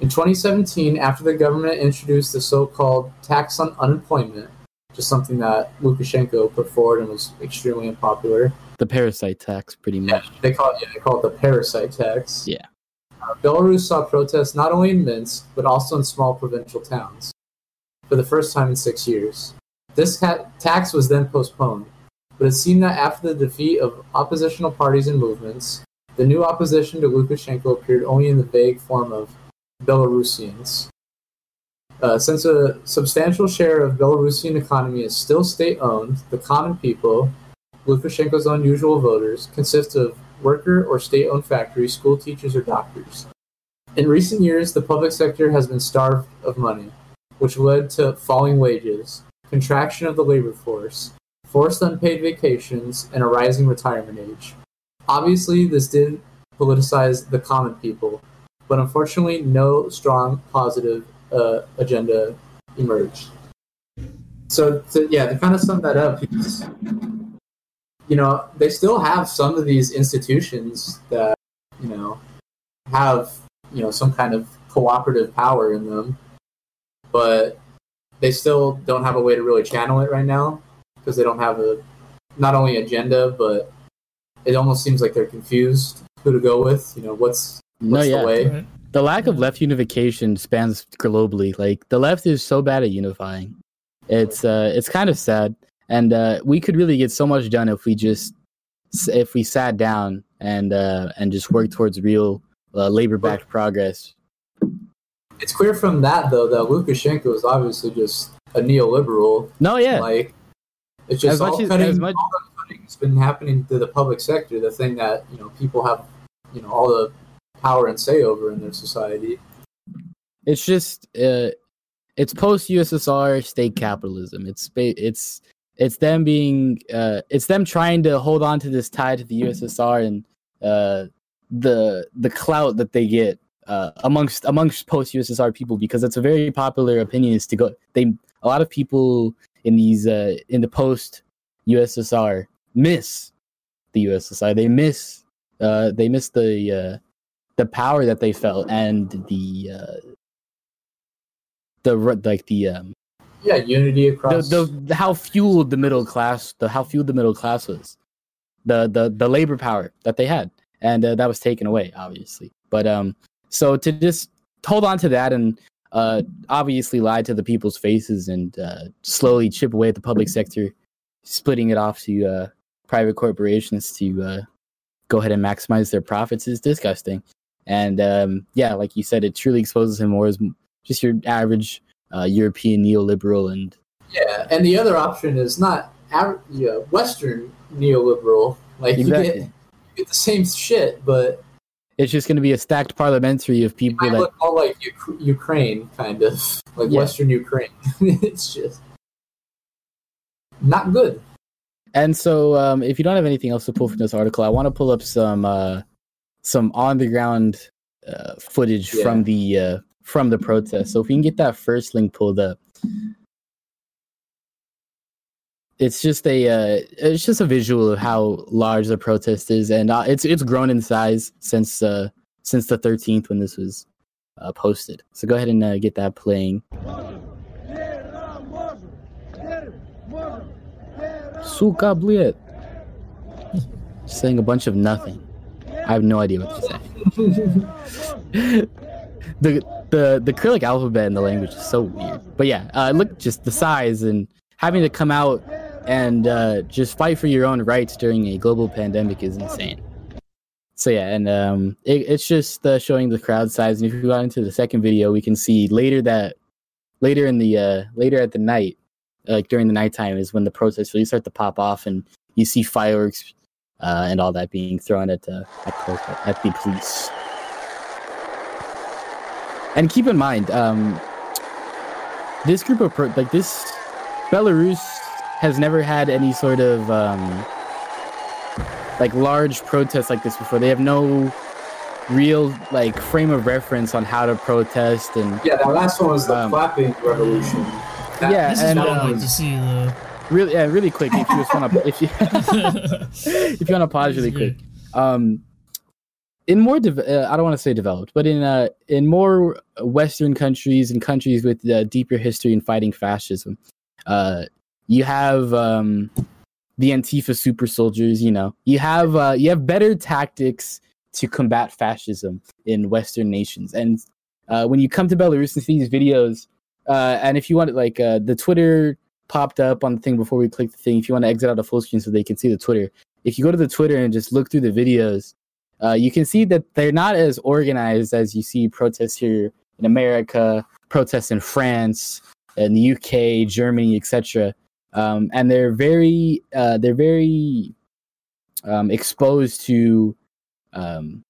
In 2017, after the government introduced the so-called tax on unemployment, is something that Lukashenko put forward and was extremely unpopular, The parasite tax, pretty much. yeah, they call it yeah, they call it the parasite tax. Yeah. Uh, Belarus saw protests not only in Minsk but also in small provincial towns for the first time in six years. This tax was then postponed, but it seemed that after the defeat of oppositional parties and movements, the new opposition to Lukashenko appeared only in the vague form of Belarusians. Uh, since a substantial share of Belarusian economy is still state-owned, the common people, Lukashenko's unusual voters, consist of worker or state-owned factories, school teachers, or doctors. In recent years, the public sector has been starved of money, which led to falling wages, contraction of the labor force, forced unpaid vacations, and a rising retirement age. Obviously, this didn't politicize the common people, but unfortunately, no strong positive uh, agenda emerged. So, to, yeah, to kind of sum that up, you know, they still have some of these institutions that, you know, have, you know, some kind of cooperative power in them, but they still don't have a way to really channel it right now because they don't have a, not only agenda, but it almost seems like they're confused who to go with, you know, what's, No, what's yeah. the way. Right. The lack of left unification spans globally. Like the left is so bad at unifying. It's uh, it's kind of sad, and uh, we could really get so much done if we just if we sat down and uh, and just worked towards real uh, labor-backed progress. It's clear from that, though, that Lukashenko is obviously just a neoliberal No, yeah, Like it's just As much all as- cutting, as much- the cutting's been happening to the public sector, the thing that you know people have, you know, all the power and say over in their society. it's just uh, it's post USSR state capitalism. It's it's it's them being uh, it's them trying to hold on to this tie to the USSR and uh, the the clout that they get uh, amongst amongst post USSR people because it's a very popular opinion is to go they a lot of people in these uh, in the post USSR miss the USSR they miss uh, they miss the uh, the power that they felt and the uh, the like the um Yeah, unity across. the the how fueled the middle class the how fueled the middle class was. The the the labor power that they had. And uh, that was taken away obviously. But um so to just hold on to that and uh obviously lie to the people's faces and uh slowly chip away at the public sector splitting it off to uh private corporations to uh go ahead and maximize their profits is disgusting. And um yeah like you said it truly exposes him more as just your average uh, European neoliberal and yeah, and the other option is not av- yeah, Western neoliberal. Like you get, exactly. you get the same shit, but It's just going to be a stacked parliamentary of people that look more like Uk- Ukraine, kind of like Yeah. Western Ukraine. it's just not good. And so, um, if you don't have anything else to pull from this article, I want to pull up some uh, some on the ground uh, footage Yeah. from the uh, from the protest. So if we can get that first link pulled up, it's just a uh, it's just a visual of how large the protest is, and uh, it's it's grown in size since uh, since the 13th when this was uh, posted. So go ahead and uh, get that playing. Suka bliet. Saying a bunch of nothing. I have no idea what to say. the the the Cyrillic alphabet in the language is so weird. But yeah, uh, look just the size and having to come out and uh, just fight for your own rights during a global pandemic is insane. So yeah, and um, it, it's just uh, showing the crowd size. And if we go into the second video, we can see later that later in the uh, later at the night, like during the nighttime, is when the protests really start to pop off, and you see fireworks uh, and all that being thrown at uh, at, at the police. And keep in mind, um, this group of pro- like this Belarus has never had any sort of um, like large protests like this before. They have no real like frame of reference on how to protest and Yeah, that last one was the Um, clapping revolution. That- Yeah, This is and, what I um, like to see. The really yeah, really quick if you just want to if you if you want to pause really quick um in more dev- uh, I don't want to say developed, but in uh, in more Western countries and countries with uh, deeper history in fighting fascism, uh, you have um, the Antifa super soldiers. You know, you have uh, you have better tactics to combat fascism in Western nations. And uh, when you come to Belarus and see these videos, uh, and if you want, like uh, the Twitter popped up on the thing before we click the thing. If you want to exit out a full screen so they can see the Twitter, if you go to the Twitter and just look through the videos, uh, you can see that they're not as organized as you see protests here in America, protests in France, in the UK, Germany, etc. Um, and they're very uh, they're very um, exposed to um,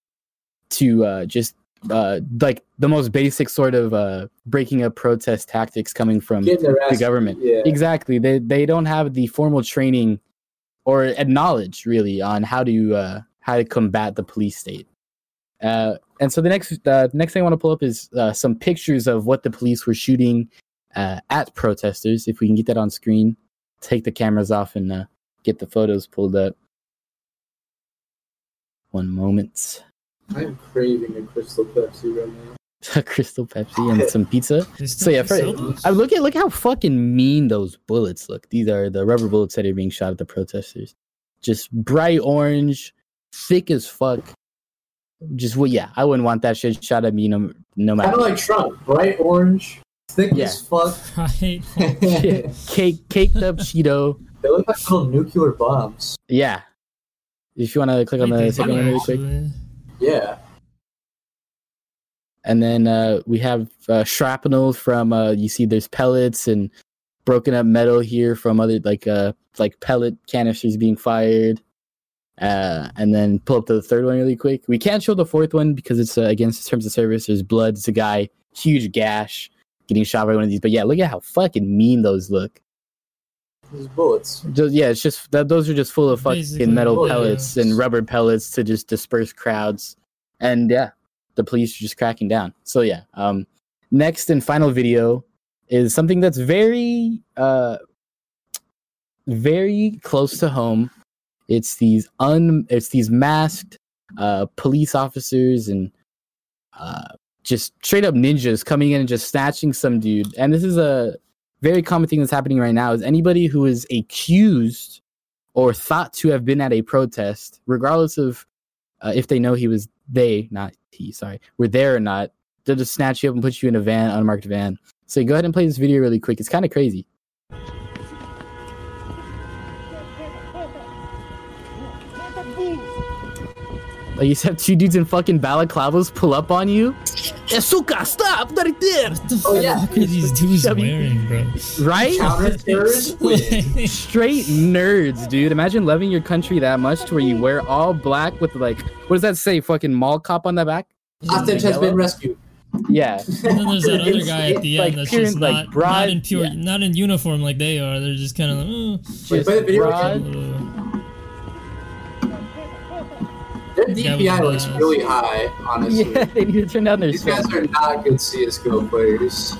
to uh, just uh, like the most basic sort of uh, breaking up protest tactics coming from the government. Yeah. Exactly. They they don't have the formal training or knowledge really on how to uh, how to combat the police state. Uh, and so the next uh, the next thing I want to pull up is uh, some pictures of what the police were shooting uh, at protesters. If we can get that on screen, take the cameras off and uh, get the photos pulled up. One moment. I'm craving a Crystal Pepsi right now. A crystal Pepsi and some pizza. So yeah, for. I look at look how fucking mean those bullets look. These are the rubber bullets that are being shot at the protesters. Just bright orange, thick as fuck. Just well, yeah, I wouldn't want that shit shot at me no, no Kind matter. of like Trump, bright orange, thick Yeah. as fuck. right. Yeah, cake, caked up Cheeto. They look like little nuclear bombs. Yeah. If you want to click on They the second one really quick. Yeah. and then uh, we have uh, shrapnel from uh, you see there's pellets and broken up metal here from other like uh like pellet canisters being fired. Uh, and then pull up to the third one really quick. We can't show the fourth one because it's uh, against the terms of service. There's blood. It's a guy, huge gash, getting shot by one of these. But yeah, look at how fucking mean those look. Those bullets. Just, yeah, it's just that those are just full of fucking Basically, metal bullets. pellets and rubber pellets to just disperse crowds. And yeah, the police are just cracking down. So yeah, um, next and final video is something that's very, uh, very close to home. It's these un, it's these masked uh, police officers and uh, just straight up ninjas coming in and just snatching some dude. And this is a very common thing that's happening right now is anybody who is accused or thought to have been at a protest, regardless of uh, if they know he was they, not he, sorry, were there or not, they'll just snatch you up and put you in a van, unmarked van. So go ahead and play this video really quick. It's kind of crazy. Like you have two dudes in fucking balaclavas pull up on you. Yeah, suka, stop! Right there! What the Oh, yeah. fuck are these dudes Chubby. wearing, bro? Right? Straight nerds, dude. Imagine loving your country that much to where you wear all black with like, what does that say? Fucking mall cop on the back? Hostage has been rescued. Yeah, and then there's that other guy at the Like end that's pure- just like not, broad- not in pure, yeah. not in uniform like they are. They're just kind of like, oh, Wait, play the video broad- again? Their DPI with looks the- really high, honestly. yeah. They need to turn down their. These guys are not good CSGO players.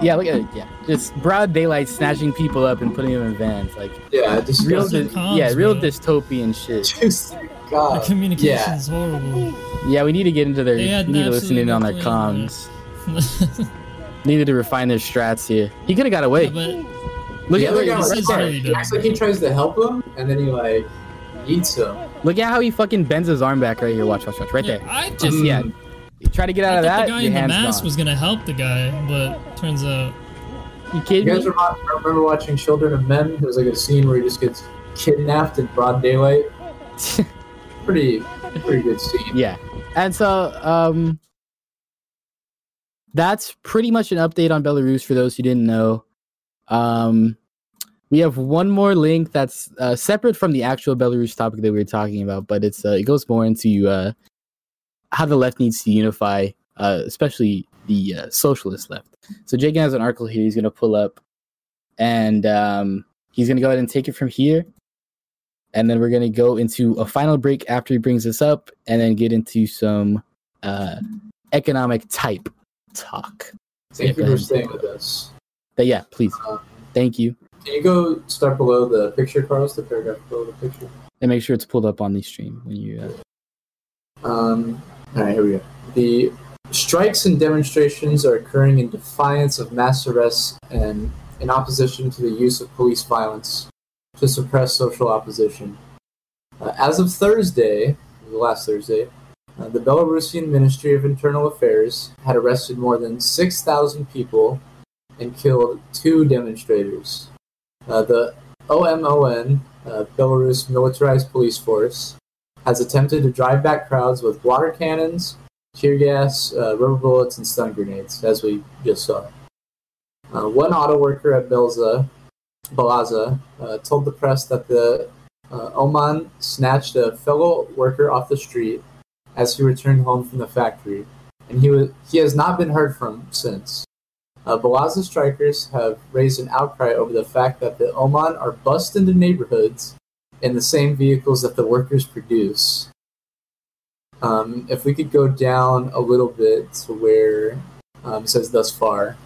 Yeah, look at it. Yeah, just broad daylight snatching people up and putting them in vans, like Yeah, just real, Those are dy- comms, yeah, real bro. dystopian shit. Just, their God. communication Yeah. is horrible. Yeah, we need to get into their. They We need to listen in on their absolutely comms. Needed to refine their strats here. He could have got away. but Look The at other guy look, was this really He acts like he tries to help him, and then he like eats him. look at how he fucking bends his arm back right here. Watch, watch, watch, right yeah, there. I just Just yeah. You try to get out I of thought that. the guy your in the mask gone. was gonna help the guy, but turns out You You kidding guys me? remi- remember watching Children of Men? There's like a scene where he just gets kidnapped in broad daylight. Pretty, pretty good scene. yeah. And so, um, that's pretty much an update on Belarus for those who didn't know. Um, we have one more link that's uh, separate from the actual Belarus topic that we were talking about, but it's uh, it goes more into uh, how the left needs to unify, uh, especially the uh, socialist left. So Jake has an article here. He's going to pull up, and um, he's going to go ahead and take it from here. And then we're going to go into a final break after he brings us up, and then get into some uh, economic type talk. Thank Yeah, you for staying with us. But yeah, please, thank you, can you go start below the picture, Carlos? The paragraph below the picture. and make sure it's pulled up on the stream when you. Uh, Um, all right, here we go. The strikes and demonstrations are occurring in defiance of mass arrests and in opposition to the use of police violence to suppress social opposition. Uh, as of Thursday, last Thursday, uh, the Belarusian Ministry of Internal Affairs had arrested more than 6,000 people and killed two demonstrators. Uh, the OMON, uh, Belarus Militarized Police Force, has attempted to drive back crowds with water cannons, tear gas, uh, rubber bullets, and stun grenades, as we just saw. Uh, one auto worker at BelAZ, uh, told the press that the uh, OMON snatched a fellow worker off the street as he returned home from the factory, and he was he has not been heard from since. Uh, BelAZ strikers have raised an outcry over the fact that the OMON are bussed into neighborhoods in the same vehicles that the workers produce. Um, if we could go down a little bit to where um, it says thus far.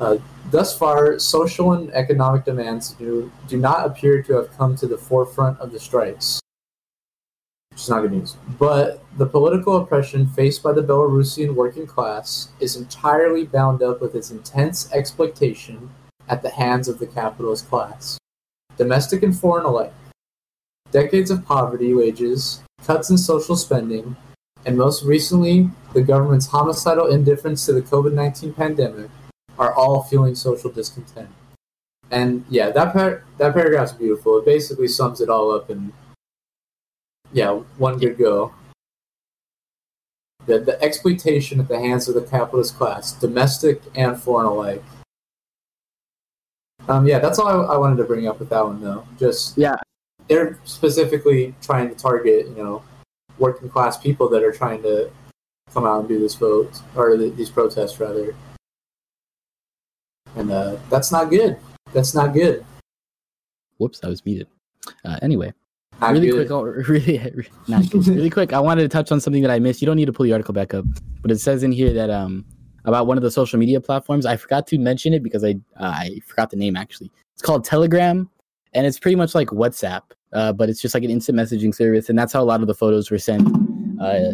Uh, thus far, social and economic demands do, do not appear to have come to the forefront of the strikes, is not good news. But the political oppression faced by the Belarusian working class is entirely bound up with its intense exploitation at the hands of the capitalist class, domestic and foreign alike. Decades of poverty wages, cuts in social spending, and most recently, the government's homicidal indifference to the COVID 19 pandemic are all fueling social discontent. And yeah, that par- that paragraph's beautiful. It basically sums it all up in yeah, one good go. The, the exploitation at the hands of the capitalist class, domestic and foreign alike. Um, yeah, that's all I, I wanted to bring up with that one, though. Just Yeah. they're specifically trying to target, you know, working class people that are trying to come out and do this vote or th- these protests rather. And uh, that's not good. That's not good. Whoops, I was muted. Uh, anyway, Not really good. quick, oh, really, not good. really quick. I wanted to touch on something that I missed. You don't need to pull the article back up, but it says in here that um about one of the social media platforms. I forgot to mention it because I uh, I forgot the name actually. It's called Telegram, and it's pretty much like WhatsApp, uh, but it's just like an instant messaging service, and that's how a lot of the photos were sent uh,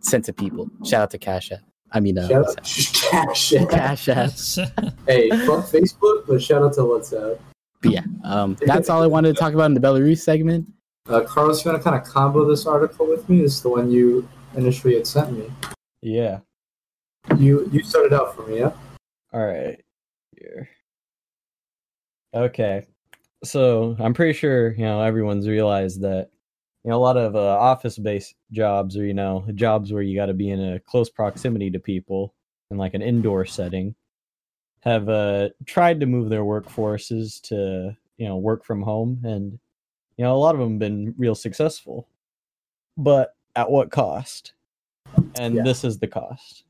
sent to people. Shout out to Cash App. I mean, uh, Shout out WhatsApp. Cash App. Cash App. Hey, fuck Facebook, but shout out to WhatsApp. But yeah, um, that's all I wanted to talk about in the Belarus segment. Uh, Carlos, you want to kind of combo this article with me? This is the one you initially had sent me. Yeah. You you started out for me, yeah? All right. Here. Okay. So I'm pretty sure you know everyone's realized that you know a lot of uh, office-based jobs or you know jobs where you got to be in a close proximity to people in like an indoor setting have uh, tried to move their workforces to you know work from home and you know a lot of them been real successful but at what cost and Yeah. this is the cost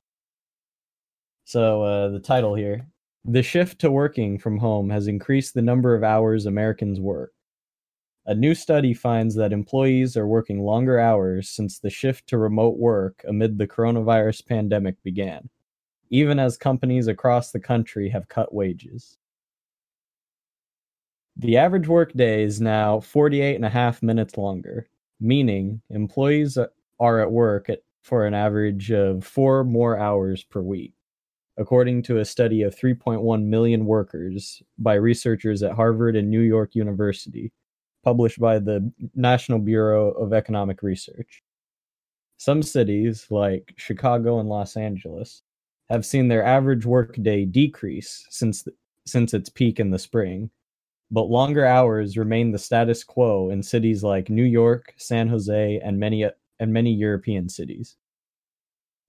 so uh, the title here the shift to working from home has increased the number of hours Americans work. A new study finds that employees are working longer hours since the shift to remote work amid the coronavirus pandemic began, even as companies across the country have cut wages. The average workday is now 48 and a half minutes longer, meaning employees are at work at, for an average of four more hours per week according to a study of 3.1 million workers by researchers at Harvard and New York University, published by the National Bureau of Economic Research. Some cities, like Chicago and Los Angeles, have seen their average workday decrease since, since its peak in the spring, but longer hours remain the status quo in cities like New York, San Jose, and many, and many European cities.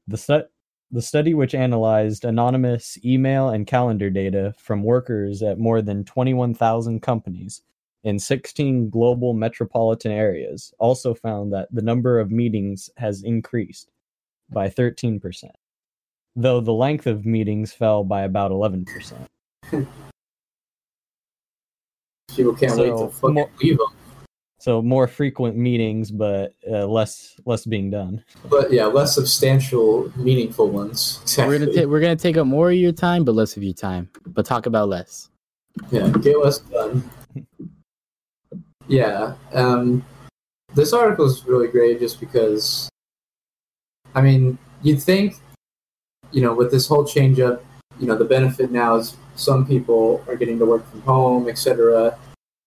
The, the study, which analyzed anonymous email and calendar data from workers at more than 21,000 companies in 16 global metropolitan areas, also found that the number of meetings has increased by 13%, though the length of meetings fell by about 11%. People can't wait So, to fucking more- leave them. So more frequent meetings, but uh, less less being done. But yeah, less substantial, meaningful ones. We're gonna Exactly. ta- we're gonna take up more of your time, but less of your time. But talk about less. Yeah, get less done. Yeah, um, this article is really great just because I mean, you'd think, you know, with this whole change up, you know, the benefit now is some people are getting to work from home, etc.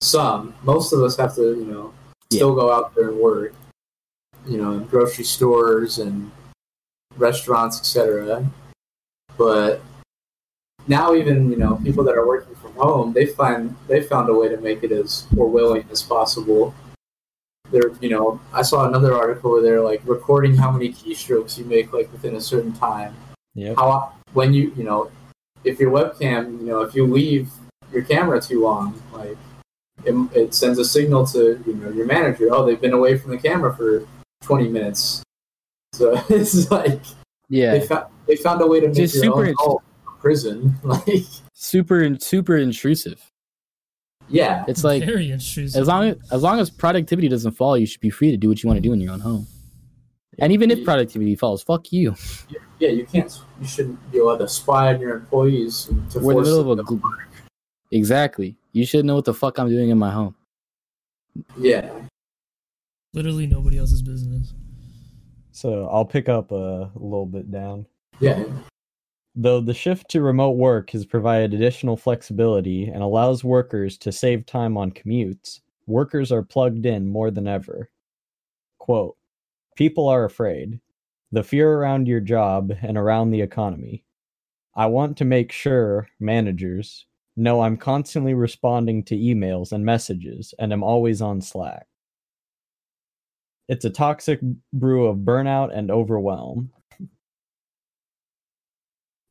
Some, most of us have to, you know, still go out there and work, you know, in grocery stores and restaurants, etc. But now, even you know, people that are working from home, they find they found a way to make it as Orwellian as possible. There, you know, I saw another article where they're like recording how many keystrokes you make like within a certain time. yeah How when you you know, if your webcam, you know, if you leave your camera too long, like it, it sends a signal to you know your manager. Oh, they've been away from the camera for twenty minutes. So it's like Yeah, they found they found a way to make Just your super own home a prison. Like super super intrusive. yeah, It's like very intrusive. as long as as long as productivity doesn't fall, you should be free to do what you want to do in your own home. And even if productivity falls, fuck you. yeah, you can't you shouldn't be allowed to spy on your employees to We're in the middle of a to gl- exactly. You should know what the fuck I'm doing in my home. Yeah. Literally nobody else's business. So I'll pick up a little bit down. Yeah. Though the shift to remote work has provided additional flexibility and allows workers to save time on commutes, workers are plugged in more than ever. Quote People are afraid. The fear around your job and around the economy. I want to make sure managers know I'm constantly responding to emails and messages and am always on Slack. It's a toxic brew of burnout and overwhelm.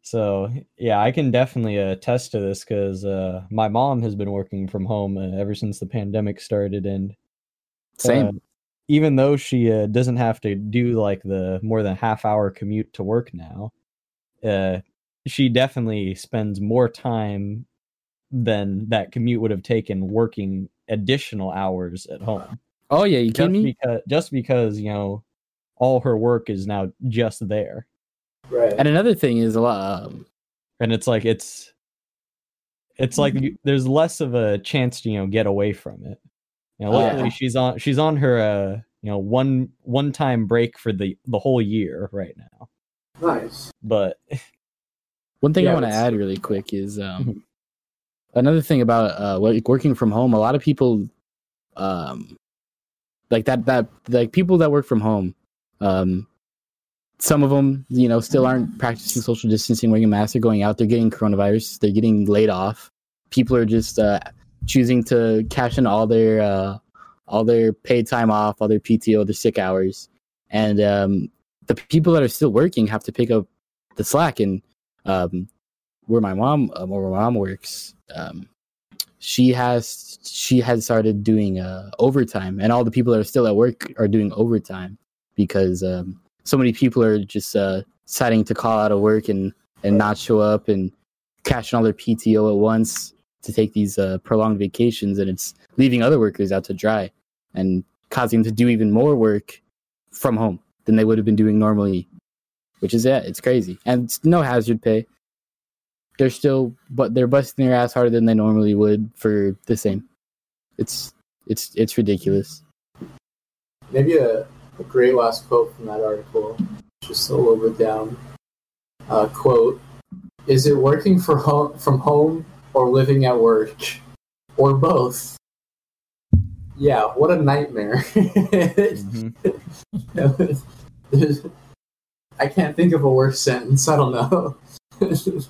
So yeah, I can definitely attest to this because uh, my mom has been working from home uh, ever since the pandemic started, and Same. Even though she uh, doesn't have to do like the more than half hour commute to work now, uh, she definitely spends more time than that commute would have taken working additional hours at home. oh yeah, you Just kidding me? because, just because you know, all her work is now just there. Right. And another thing is a lot. Um, and it's like it's it's like Mm-hmm. you, there's less of a chance to you know get away from it you know Oh, luckily yeah. she's on she's on her uh you know one one time break for the the whole year right now nice. but One thing I want to add really quick is um, another thing about uh, like working from home. A lot of people, um, like that that like people that work from home, um, some of them you know still aren't practicing social distancing, wearing a mask. They're going out. They're getting coronavirus. They're getting laid off. People are just uh, choosing to cash in all their uh, all their paid time off, all their PTO, their sick hours, and um, the people that are still working have to pick up the slack. And um, where my mom um, where my mom works um, she has she has started doing uh, overtime. And all the people that are still at work are doing overtime because um, so many people are just uh, deciding to call out of work and and not show up and cashing all their PTO at once to take these uh, prolonged vacations and it's leaving other workers out to dry and causing them to do even more work from home than they would have been doing normally which is yeah, it's crazy. And it's no hazard pay. They're still, but they're busting their ass harder than they normally would for the same. It's it's it's ridiculous. Maybe a, a great last quote from that article, just a little bit down. Uh, quote: "Is it working for home from home or living at work, or both?" Yeah, what a nightmare. mhm. I can't think of a worse sentence. I don't know. you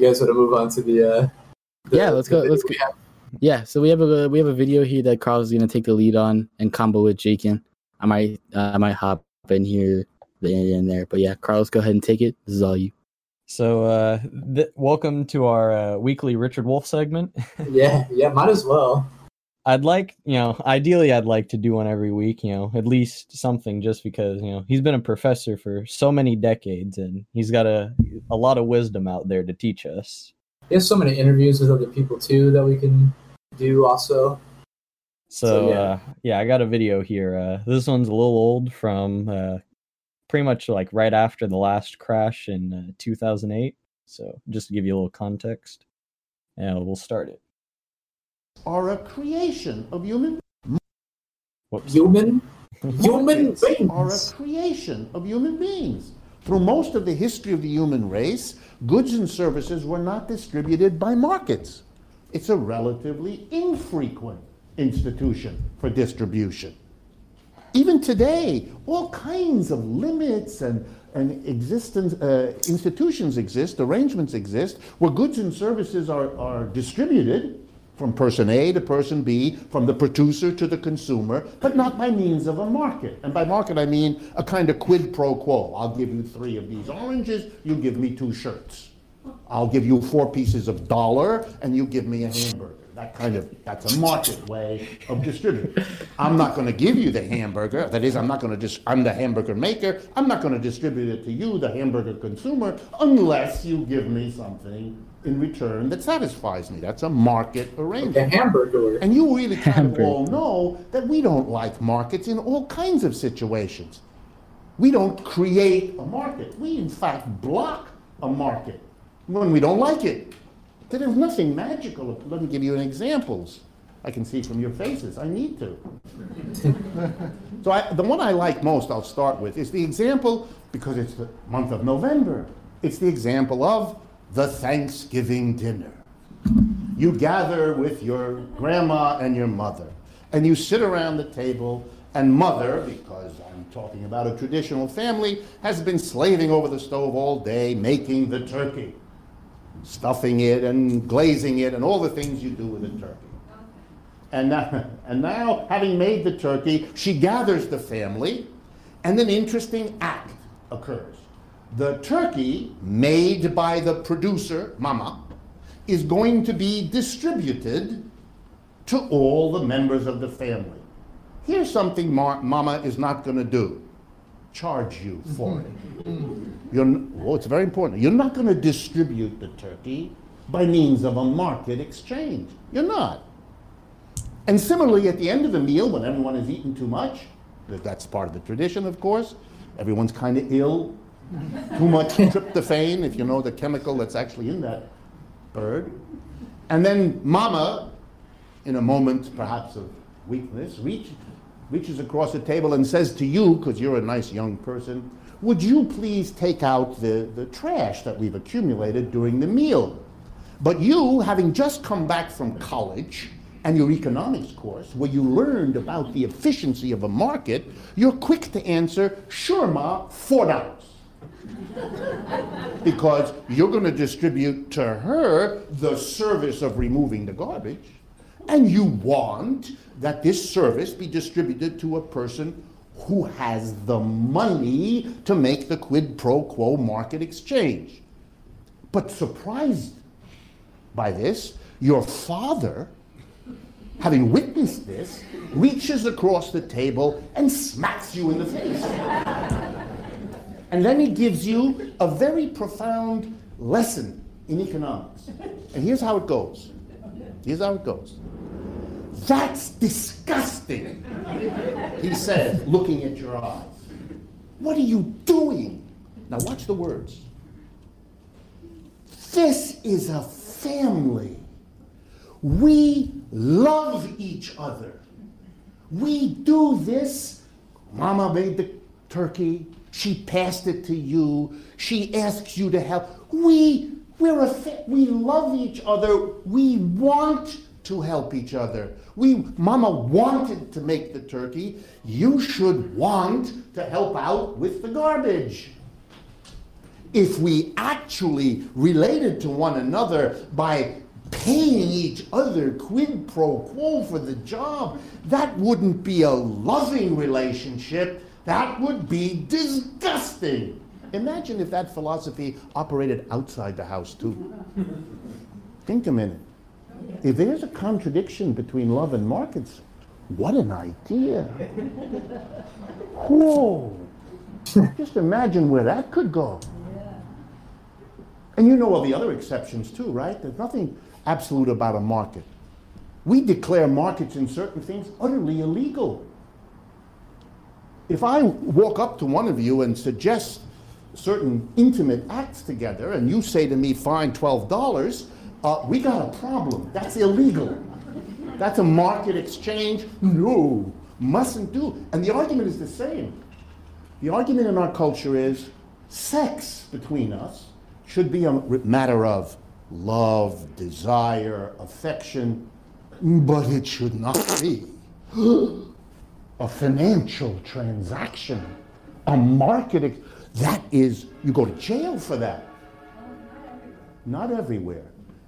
guys want to move on to the? Uh, the- Yeah, let's go- let's go. Yeah, so we have a we have a video here that Carl's gonna take the lead on and combo with Jakin. I might uh, I might hop in here the in there, but yeah, Carlos, go ahead and take it. This is all you. So uh th- welcome to our uh, weekly richard wolff segment Yeah, yeah, might as well. i'd like you know ideally i'd like to do one every week you know at least something just because you know he's been a professor for so many decades and he's got a a lot of wisdom out there to teach us He has so many interviews with other people too that we can do also. So, So, yeah. uh, yeah, I got a video here. Uh, this one's a little old from uh, pretty much like right after the last crash in uh, 2008. So just to give you a little context, and we'll start it. Are a creation of human Whoops. Human? Human Markets are a creation of human beings. Through most of the history of the human race, goods and services were not distributed by markets. It's a relatively infrequent institution for distribution. Even today, all kinds of limits and, and existence, uh, institutions exist, arrangements exist, where goods and services are, are distributed from person A to person B, from the producer to the consumer, but not by means of a market. And by market, I mean a kind of quid pro quo. I'll give you three of these oranges, you give me two shirts. I'll give you four pieces of dollar, and you give me a hamburger. That kind of, that's a market way of distributing. I'm not gonna give you the hamburger, that is, I'm not gonna just, I'm the hamburger maker, I'm not gonna distribute it to you, the hamburger consumer, unless you give me something in return that satisfies me. That's a market arrangement. The hamburger. And you really kind of all know that we don't like markets in all kinds of situations. We don't create a market. We, in fact, block a market when we don't like it. There's nothing magical. Let me give you an examples. I can see from your faces. I need to. so I, the one I like most, I'll start with, is the example because it's the month of November. It's the example of the Thanksgiving dinner. You gather with your grandma and your mother, and you sit around the table, and mother, because I'm talking about a traditional family, has been slaving over the stove all day making the turkey, stuffing it and glazing it, and all the things you do with a turkey. And now, and now, having made the turkey, she gathers the family, and an interesting act occurs. The turkey, made by the producer, Mama, is going to be distributed to all the members of the family. Here's something Ma- Mama is not going to do charge you mm-hmm. for it. You're, well, it's very important. You're not going to distribute the turkey by means of a market exchange. You're not. And similarly, at the end of the meal, when everyone has eaten too much, that's part of the tradition, of course, everyone's kind of ill, too much tryptophan, if you know the chemical that's actually in that bird. And then Mama, in a moment perhaps of weakness, reach, reaches across the table and says to you, because you're a nice young person, would you please take out the, the trash that we've accumulated during the meal? But you, having just come back from college and your economics course, where you learned about the efficiency of a market, you're quick to answer, sure, Ma, four dollars. because you're going to distribute to her the service of removing the garbage, and you want that this service be distributed to a person who has the money to make the quid pro quo market exchange. But surprised by this, your father, having witnessed this, reaches across the table and smacks you in the face. And then he gives you a very profound lesson in economics. And here's how it goes. Here's how it goes. That's disgusting, he says, looking at your eyes. What are you doing? Now, watch the words. This is a family. We love each other. We do this. Mama made the turkey. She passed it to you. She asks you to help. We we're a we love each other. We want to help each other. We Mama wanted to make the turkey. You should want to help out with the garbage if we actually related to one another by paying each other quid pro quo for the job, that wouldn't be a loving relationship. That would be disgusting. Imagine if that philosophy operated outside the house too. Think a minute. If there's a contradiction between love and markets, what an idea. Whoa. Just imagine where that could go. And you know all the other exceptions too, right? There's nothing absolute about a market. We declare markets in certain things utterly illegal. If I walk up to one of you and suggest certain intimate acts together, and you say to me, fine, $12, uh, we got a problem. That's illegal. That's a market exchange? No. mustn't do. And the argument is the same. The argument in our culture is sex between us should be a matter of love, desire, affection, but it should not be a financial transaction, a market. That is, you go to jail for that. Not everywhere.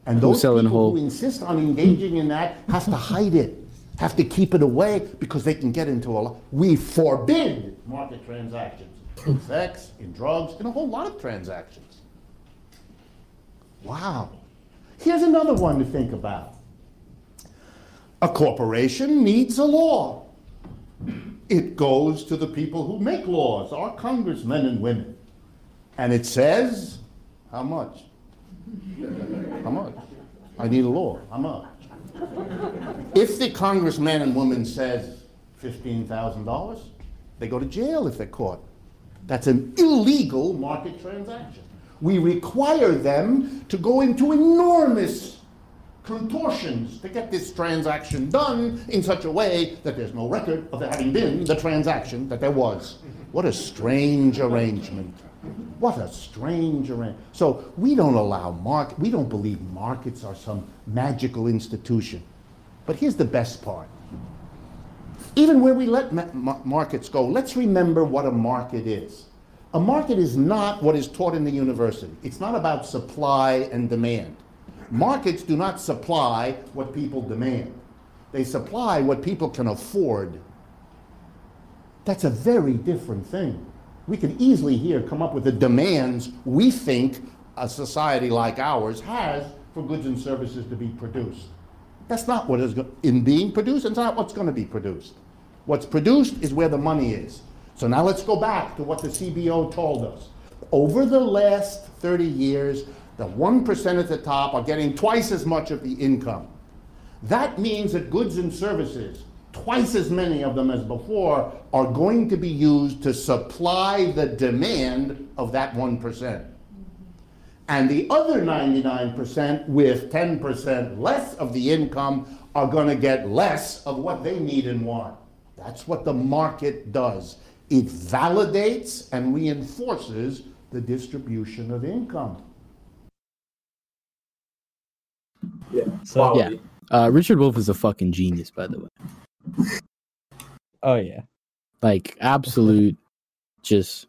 And those people whole? who insist on engaging in that have to hide it, have to keep it away because they can get into a lot. We forbid market transactions in sex, in drugs, in a whole lot of transactions. Wow. Here's another one to think about. A corporation needs a law. It goes to the people who make laws, our congressmen and women. And it says, how much? How much? I need a law. How much? If the congressman and woman says $15,000, they go to jail if they're caught. That's an illegal market transaction. We require them to go into enormous contortions to get this transaction done in such a way that there's no record of there having been the transaction that there was. What a strange arrangement. What a strange arrangement. So we don't allow market, we don't believe markets are some magical institution. But here's the best part. Even where we let ma- ma- markets go, let's remember what a market is. A market is not what is taught in the university. It's not about supply and demand. Markets do not supply what people demand. They supply what people can afford. That's a very different thing. We can easily here come up with the demands we think a society like ours has for goods and services to be produced. That's not what is in being produced, it's not what's going to be produced. What's produced is where the money is. So now let's go back to what the CBO told us. Over the last 30 years, the 1% at the top are getting twice as much of the income. That means that goods and services, twice as many of them as before, are going to be used to supply the demand of that 1%. And the other 99% with 10% less of the income are going to get less of what they need and want. That's what the market does. It validates and reinforces the distribution of income. Yeah. So- yeah. Uh, Richard Wolff is a fucking genius, by the way. Oh yeah. Like absolute, just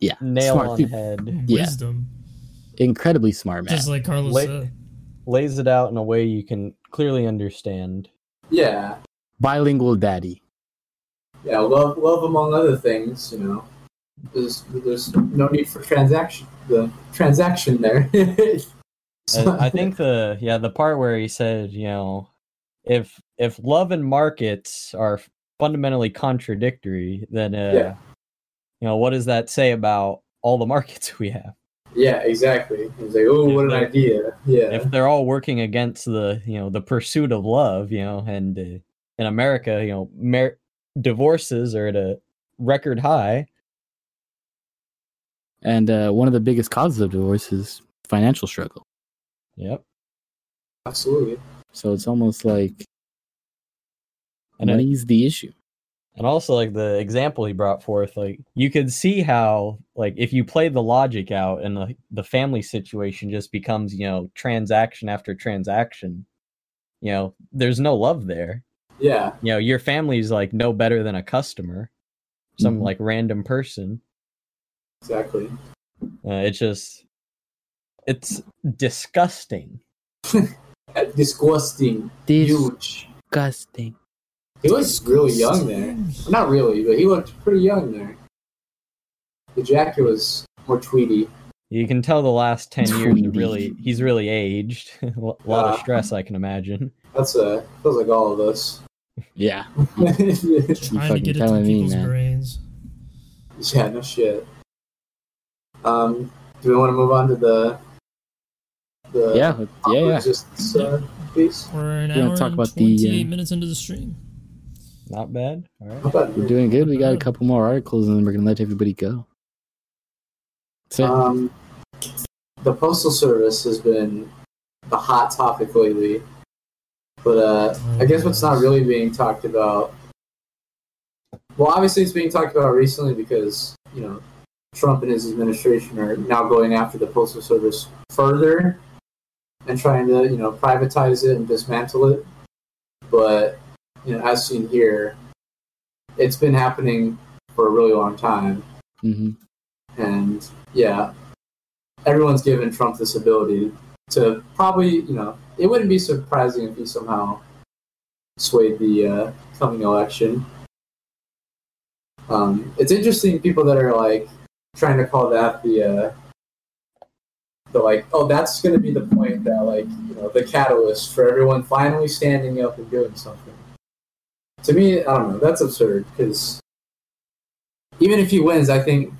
yeah, Nail smart on dude. head. Yeah. Wisdom. incredibly smart man. Just like Carlos Late- said. Lays it out in a way you can clearly understand. Yeah. Bilingual daddy. Yeah. Love, love among other things, you know. There's, there's no need for transaction. The transaction there. And I think the yeah the part where he said you know if if love and markets are fundamentally contradictory, then uh, Yeah. you know what does that say about all the markets we have? Yeah, exactly. He's like, oh, what an idea. Yeah. If they're all working against the you know the pursuit of love, you know, and uh, in America, you know, mar- divorces are at a record high. And uh, one of the biggest causes of divorce is financial struggle. Yep. Absolutely. So it's almost like And it- money's the issue. And also like the example he brought forth, like you could see how like if you play the logic out and the the family situation just becomes, you know, transaction after transaction, you know, there's no love there. Yeah. You know, your family's like no better than a customer, some Mhm. like random person. Exactly. Uh, it's just it's disgusting. Uh, Disgusting. Huge. Disgusting. He was really young there. Not really, but he looked pretty young there. The jacket was more tweedy. You can tell the last 10 years Tweety. are really he's really aged. a lot of stress I can imagine. That's uh feels like all of us. Yeah. yeah, Trying to get into telling me, people's man. brains. no shit. Um, do we want to move on to the the Yeah. Yeah. Yeah. resistance uh, piece? We're an You wanna hour talk and about the, 28 uh, minutes into the stream. Not bad. All right. How about We're doing good. We got a couple more articles and then we're going to let everybody go. That's it. Um, the postal service has been the hot topic lately. But uh, I guess what's not really being talked about. Well, obviously it's being talked about recently because you know Trump and his administration are now going after the postal service further and trying to you know privatize it and dismantle it. But you know, as seen here, it's been happening for a really long time, hmm and yeah, everyone's given Trump this ability to probably you know it wouldn't be surprising if he somehow swayed the uh, coming election. Um, it's interesting people that are like trying to call that the uh, the like oh that's going to be the point that like you know the catalyst for everyone finally standing up and doing something. To me, I don't know. That's absurd because even if he wins, I think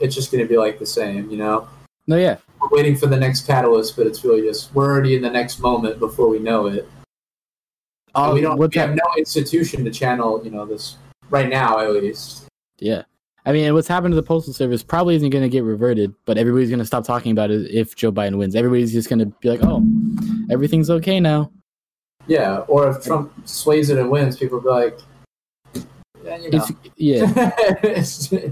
it's just going to be like the same. You know, No, yeah. we're waiting for the next catalyst, but it's really just we're already in the next moment before we know it. And we don't. We have no institution to channel, you know, this right now at least. Yeah. I mean, what's happened to the postal service probably isn't going to get reverted, but everybody's going to stop talking about it if Joe Biden wins. Everybody's just going to be like, "Oh, everything's okay now." Yeah, or if Trump sways it and wins, people will be like, yeah, you know. Yeah.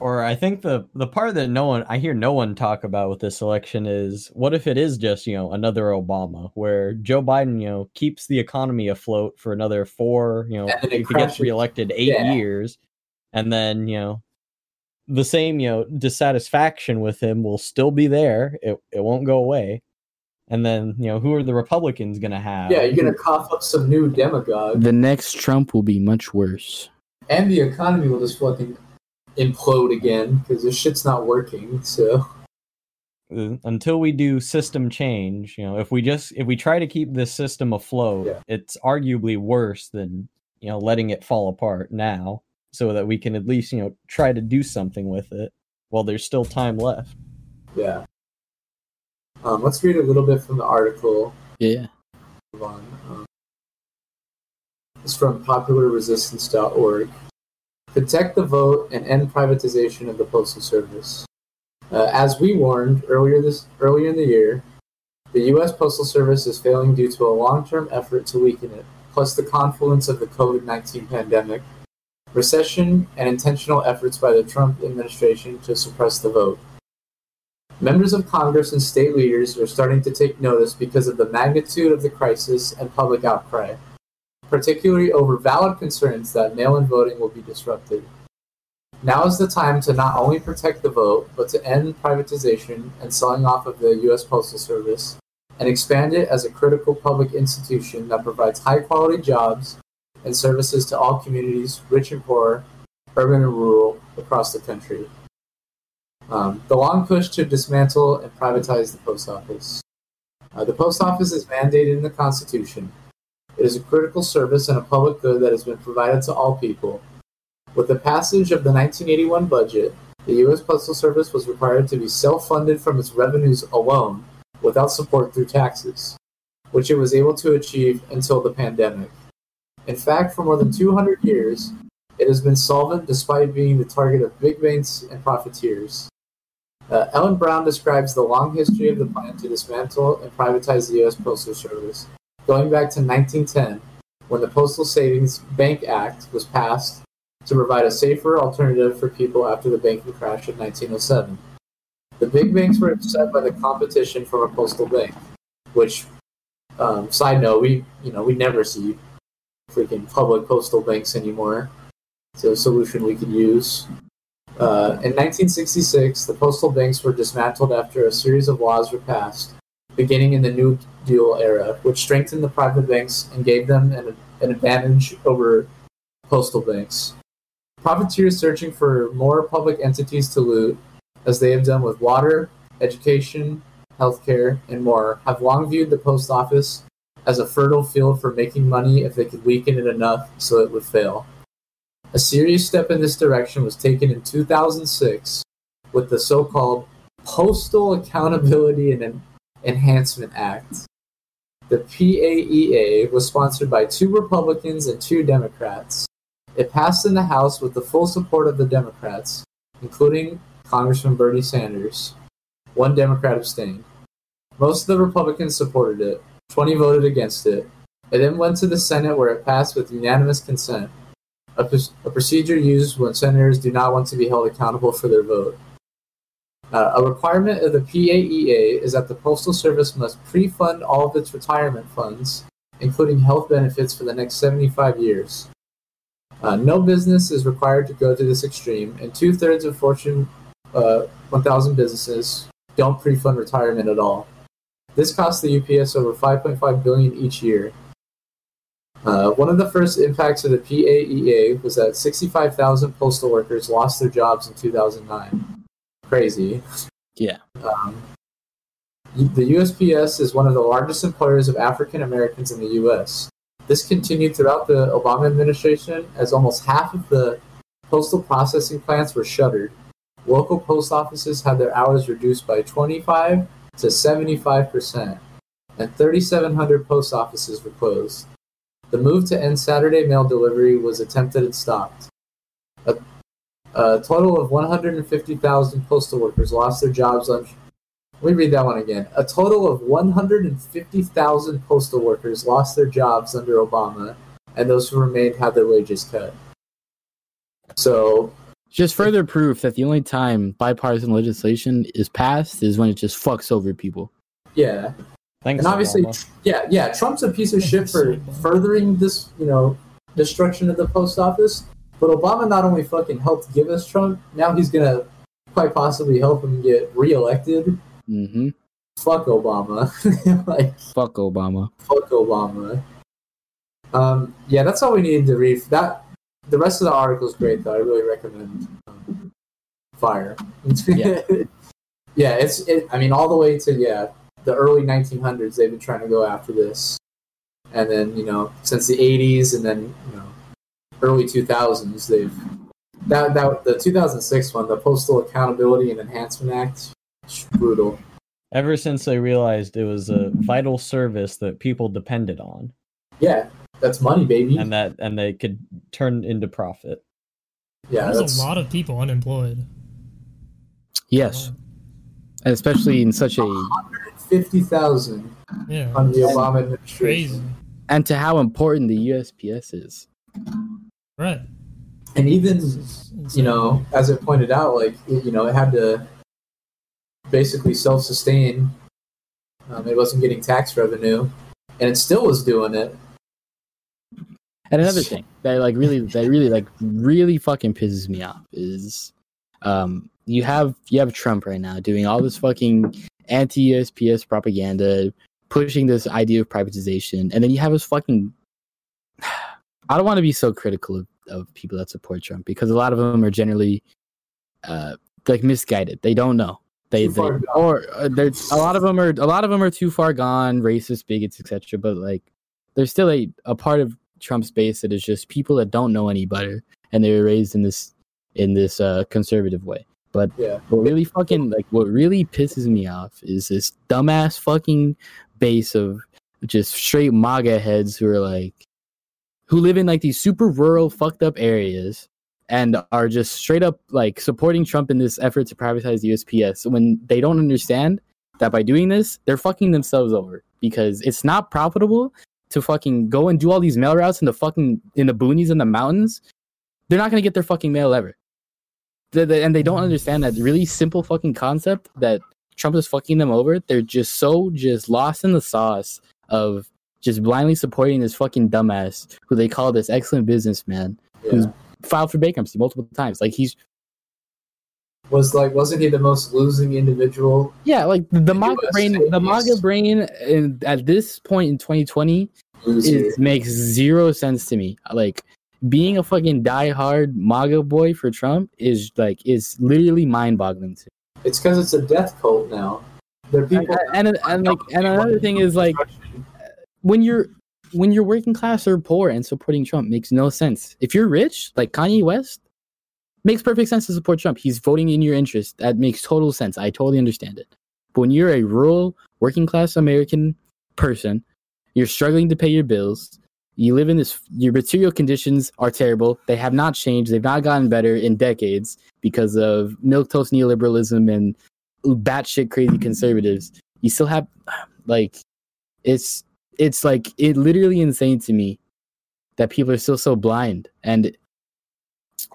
Or I think the the part that no one I hear no one talk about with this election is what if it is just you know another Obama where Joe Biden you know keeps the economy afloat for another four you know And then if he gets reelected eight Yeah. years, and then you know the same you know dissatisfaction with him will still be there. It it won't go away. And then you know who are the Republicans gonna have? yeah, you're gonna cough up some new demagogue, The next Trump will be much worse. and the economy will just fucking implode again because this shit's not working. So uh, until we do system change you know if we just if we try to keep this system afloat Yeah. it's arguably worse than you know letting it fall apart now so that we can at least you know try to do something with it while there's still time left yeah. Um, let's read a little bit from the article. Yeah. Move on. Um, it's from popularresistance.org. Protect the vote and end privatization of the postal service. Uh, as we warned earlier this earlier in the year, the U.S. Postal Service is failing due to a long-term effort to weaken it, plus the confluence of the COVID-19 pandemic, recession, and intentional efforts by the Trump administration to suppress the vote. Members of Congress and state leaders are starting to take notice because of the magnitude of the crisis and public outcry, particularly over valid concerns that mail in voting will be disrupted. Now is the time to not only protect the vote, but to end privatization and selling off of the U.S. Postal Service and expand it as a critical public institution that provides high quality jobs and services to all communities, rich and poor, urban and rural, across the country. Um, the long push to dismantle and privatize the post office. Uh, the post office is mandated in the Constitution. It is a critical service and a public good that has been provided to all people. With the passage of the 1981 budget, the U.S. Postal Service was required to be self funded from its revenues alone, without support through taxes, which it was able to achieve until the pandemic. In fact, for more than 200 years, it has been solvent despite being the target of big banks and profiteers. Uh, Ellen Brown describes the long history of the plan to dismantle and privatize the U.S. Postal Service, going back to 1910, when the Postal Savings Bank Act was passed to provide a safer alternative for people after the banking crash of 1907. The big banks were upset by the competition from a postal bank, which, um, side note, we you know we never see freaking public postal banks anymore. It's a solution we could use. Uh, in 1966, the postal banks were dismantled after a series of laws were passed, beginning in the New Deal era, which strengthened the private banks and gave them an, an advantage over postal banks. Profiteers searching for more public entities to loot, as they have done with water, education, healthcare, and more, have long viewed the post office as a fertile field for making money if they could weaken it enough so it would fail. A serious step in this direction was taken in 2006 with the so called Postal Accountability and Enhancement Act. The PAEA was sponsored by two Republicans and two Democrats. It passed in the House with the full support of the Democrats, including Congressman Bernie Sanders. One Democrat abstained. Most of the Republicans supported it, 20 voted against it, It then went to the Senate where it passed with unanimous consent, a, pr- a procedure used when senators do not want to be held accountable for their vote. Uh, a requirement of the PAEA is that the Postal Service must pre fund all of its retirement funds, including health benefits, for the next 75 years. Uh, no business is required to go to this extreme, and two thirds of Fortune uh, 1000 businesses don't pre fund retirement at all. This costs the UPS over 5.5 billion each year. Uh, one of the first impacts of the PAEA was that 65,000 postal workers lost their jobs in 2009. Crazy. Yeah. Um, the USPS is one of the largest employers of African Americans in the U.S. This continued throughout the Obama administration as almost half of the postal processing plants were shuttered. Local post offices had their hours reduced by 25 to 75 percent, and 3,700 post offices were closed. The move to end Saturday mail delivery was attempted and stopped. A, a total of 150,000 postal workers lost their jobs on. Let me read that one again. A total of 150,000 postal workers lost their jobs under Obama, and those who remained had their wages cut. So, Just further proof that the only time bipartisan legislation is passed is when it just fucks over people. yeah, Thanks. and obviously, Obama. yeah, yeah, Trump's a piece of shit for furthering this, you know, destruction of the post office. But Obama not only fucking helped give us Trump, now he's gonna quite possibly help him get reelected. Mm-hmm. Fuck Obama, like Fuck Obama. fuck Obama. Um, yeah, that's all we needed to read. That the rest of the article is great, though. I really recommend um, Fire. Yeah. yeah, it's. It, I mean, all the way to yeah the early 1900s, they've been trying to go after this, and then you know since the 80s, and then you know early 2000s, they've that that the 2006 one, the Postal Accountability and Enhancement Act, brutal. Ever since they realized it was a vital service that people depended on, Yeah, that's money, baby. and that and they could turn into profit. yeah, There's that's a lot of people unemployed. Yes. And especially in such a fifty thousand Yeah, under the Obama administration. crazy. and to how important the USPS is. Right. And even you know, as it pointed out, like you know, it had to basically self-sustain. Um, it wasn't getting tax revenue, and it still was doing it. And another thing that like really that really like really fucking pisses me off is um you have you have Trump right now doing all this fucking anti USPS propaganda, pushing this idea of privatization, and then you have us fucking I don't want to be so critical of, of people that support Trump because a lot of them are generally uh like misguided. They don't know. They, they or uh, there's a lot of them are a lot of them are too far gone, racist, bigots, etc. But like there's still a, a part of Trump's base that is just people that don't know any better and they were raised in this in this uh, conservative way. But Yeah, what really fucking like what really pisses me off is this dumbass fucking base of just straight MAGA heads who are like who live in like these super rural fucked up areas and are just straight up like supporting Trump in this effort to privatize the USPS when they don't understand that by doing this they're fucking themselves over because it's not profitable to fucking go and do all these mail routes in the fucking in the boonies and the mountains. They're not gonna get their fucking mail ever. They- they- and they don't understand that really simple fucking concept that Trump is fucking them over. They're just so just lost in the sauce of just blindly supporting this fucking dumbass who they call this excellent businessman yeah. who's filed for bankruptcy multiple times. Like he's Was like, wasn't he the most losing individual? yeah, like the The MAGA US brain. The MAGA brain in, at this point in 2020 Loser. it makes zero sense to me. Like being a fucking diehard MAGA boy for Trump is like is literally mind boggling to me. It's because it's a death cult now. There people. And, and and like and another thing is like when you're when you're working class or poor and supporting Trump makes no sense. If you're rich, like Kanye West, makes perfect sense to support Trump. He's voting in your interest. That makes total sense. I totally understand it. But when you're a rural, working class American person, you're struggling to pay your bills. You live in this. Your material conditions are terrible. They have not changed. They've not gotten better in decades because of milquetoast neoliberalism and batshit crazy conservatives. You still have, like, it's it's like it literally insane to me that people are still so blind and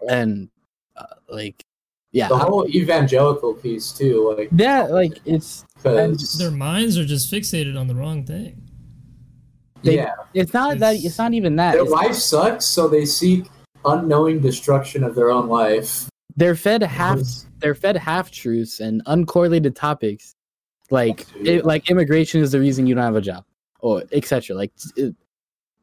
and uh, like yeah. The whole evangelical piece too, like that like it's because Their minds are just fixated on the wrong thing. they- yeah, it's not that it's not even that their It's- life sucks, so they seek unknowing destruction of their own life. they're fed half they're fed half truths and uncorrelated topics. Like it, like immigration is the reason you don't have a job or etc like it,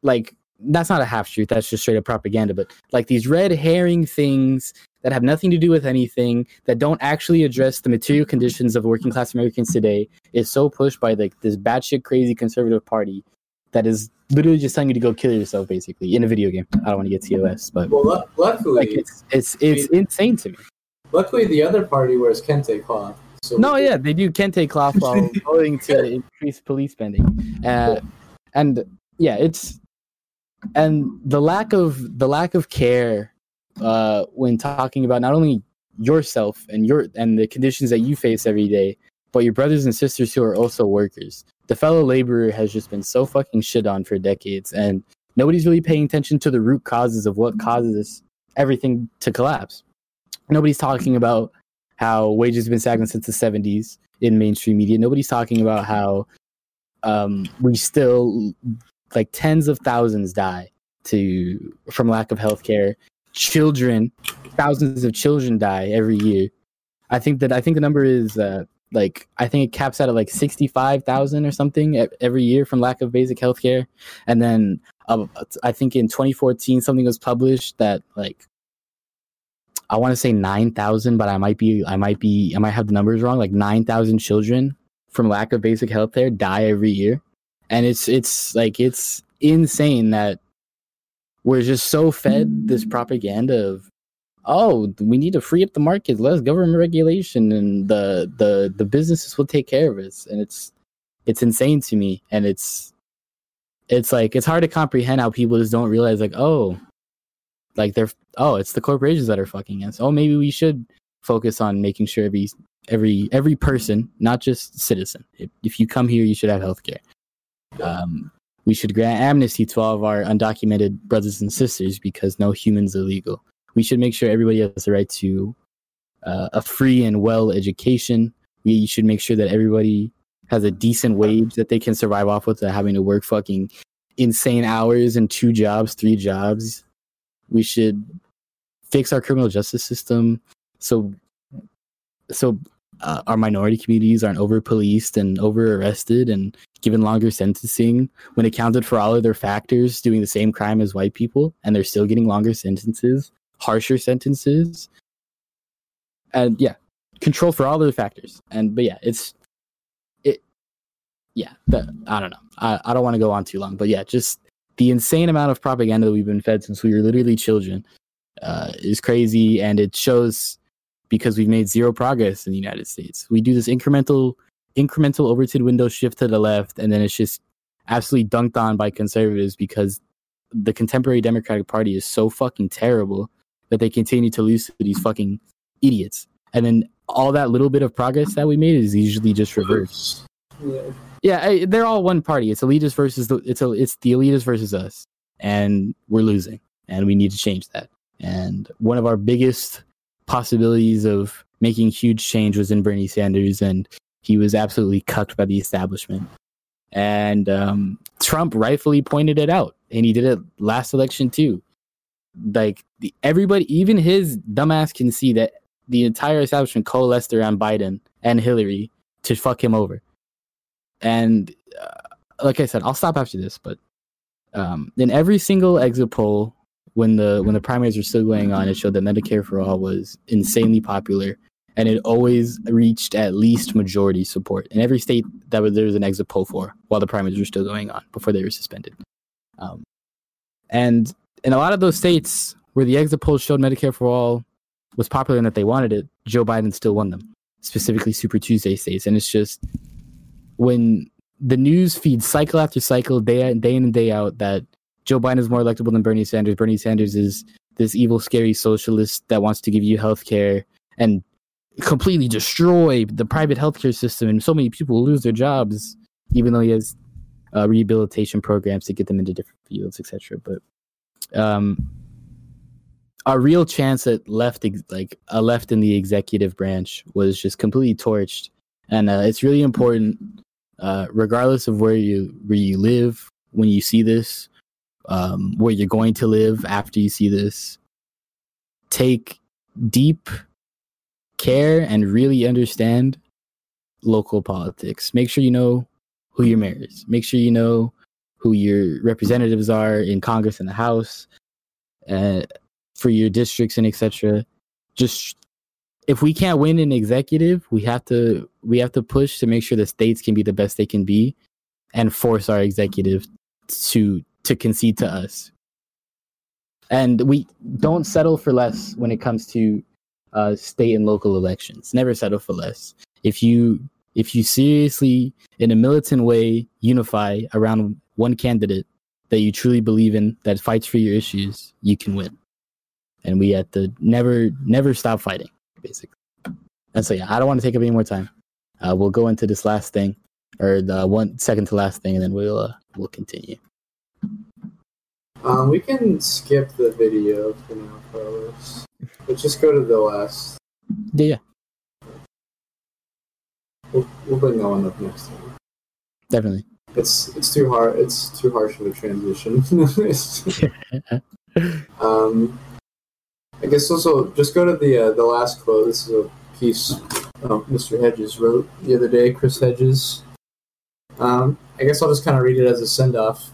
like that's not a half truth that's just straight up propaganda but like these red herring things that have nothing to do with anything that don't actually address the material conditions of working class americans today is so pushed by like this batshit crazy conservative party that is literally just telling you to go kill yourself basically in a video game i don't want to get tos but Well, lu- luckily, like it's it's it's insane to me luckily the other party wears kente cloth. So No, yeah, they do kente cloth while voting to increase police spending, uh, and yeah, it's and the lack of the lack of care uh, when talking about not only yourself and your and the conditions that you face every day, but your brothers and sisters who are also workers. The fellow laborer has just been so fucking shit on for decades, and nobody's really paying attention to the root causes of what causes everything to collapse. Nobody's talking about how wages have been stagnant since the 70s in mainstream media. Nobody's talking about how um, we still like tens of thousands die to from lack of health care. Children, thousands of children die every year. I think that I think the number is uh, like I think it caps out at like sixty five thousand or something every year from lack of basic health care. And then uh, I think in 2014 something was published that like I want to say 9,000, but I might be, I might be, I might have the numbers wrong. Like 9,000 children from lack of basic health care die every year. And it's, it's like, it's insane that we're just so fed this propaganda of, oh, we need to free up the market, less government regulation, and the, the, the businesses will take care of us. And it's, it's insane to me. And it's, it's like, it's hard to comprehend how people just don't realize, like, oh, like they're oh it's the corporations that are fucking us. Oh maybe we should focus on making sure every every every person not just citizen. If, if you come here you should have health care um, we should grant amnesty to all of our undocumented brothers and sisters because no human's illegal we should make sure everybody has the right to uh, a free and well education. We should make sure that everybody has a decent wage that they can survive off without having to work fucking insane hours and two jobs three jobs. We should fix our criminal justice system. So so uh, our minority communities aren't over policed and over arrested and given longer sentencing. When accounted for all of their factors doing the same crime as white people and they're still getting longer sentences harsher sentences. And yeah control for all those factors. And but yeah it's it yeah i don't know. I, I don't want to go on too long but yeah just the insane amount of propaganda that we've been fed since we were literally children uh, is crazy, and it shows because we've made zero progress in the United States. We do this incremental, incremental Overton window shift to the left, and then it's just absolutely dunked on by conservatives because the contemporary Democratic Party is so fucking terrible that they continue to lose to these fucking idiots. And then all that little bit of progress that we made is usually just reversed. Yeah. I, they're all one party. It's elitist versus the it's a it's the elitist versus us, and we're losing, and we need to change that. And one of our biggest possibilities of making huge change was in Bernie Sanders, and he was absolutely cucked by the establishment. And um, Trump rightfully pointed it out, and he did it last election too. Like the, everybody, even his dumbass can see that the entire establishment coalesced around Biden and Hillary to fuck him over and uh, like I said, I'll stop after this. But um, in every single exit poll, when the when the primaries were still going on, it showed that Medicare for all was insanely popular, and it always reached at least majority support in every state that was, there was an exit poll for while the primaries were still going on before they were suspended. Um, and in a lot of those states where the exit polls showed Medicare for all was popular and that they wanted it, Joe Biden still won them, specifically Super Tuesday states, and it's just when the news feeds cycle after cycle, day day in and day out, that Joe Biden is more electable than Bernie Sanders. Bernie Sanders is this evil, scary socialist that wants to give you health care and completely destroy the private healthcare system, and so many people lose their jobs, even though he has uh, rehabilitation programs to get them into different fields, etc. But um, our real chance at left, like a left in the executive branch, was just completely torched, and uh, it's really important, uh, regardless of where you where you live when you see this, um, where you're going to live after you see this. Take deep care and really understand local politics. Make sure you know who your mayor is. Make sure you know who your representatives are in Congress and the House, uh, for your districts and etc. Just if we can't win an executive, we have to we have to push to make sure the states can be the best they can be, and force our executive to to concede to us. And we don't settle for less when it comes to uh, state and local elections. Never settle for less. If you if you seriously, in a militant way, unify around one candidate that you truly believe in that fights for your issues, you can win. And we have to never never stop fighting, basically. And so yeah, I don't want to take up any more time. Uh, we'll go into this last thing, or the one second to last thing, and then we'll uh, we'll continue. Um, we can skip the video for now, Carlos. Let's just go to the last. Yeah, We'll, we'll bring that one up next time. definitely. It's it's too hard. It's too harsh of a transition. um, I guess also just go to the uh, the last quote. This is a piece uh, Mr. Hedges wrote the other day. Chris Hedges. Um, I guess I'll just kind of read it as a send off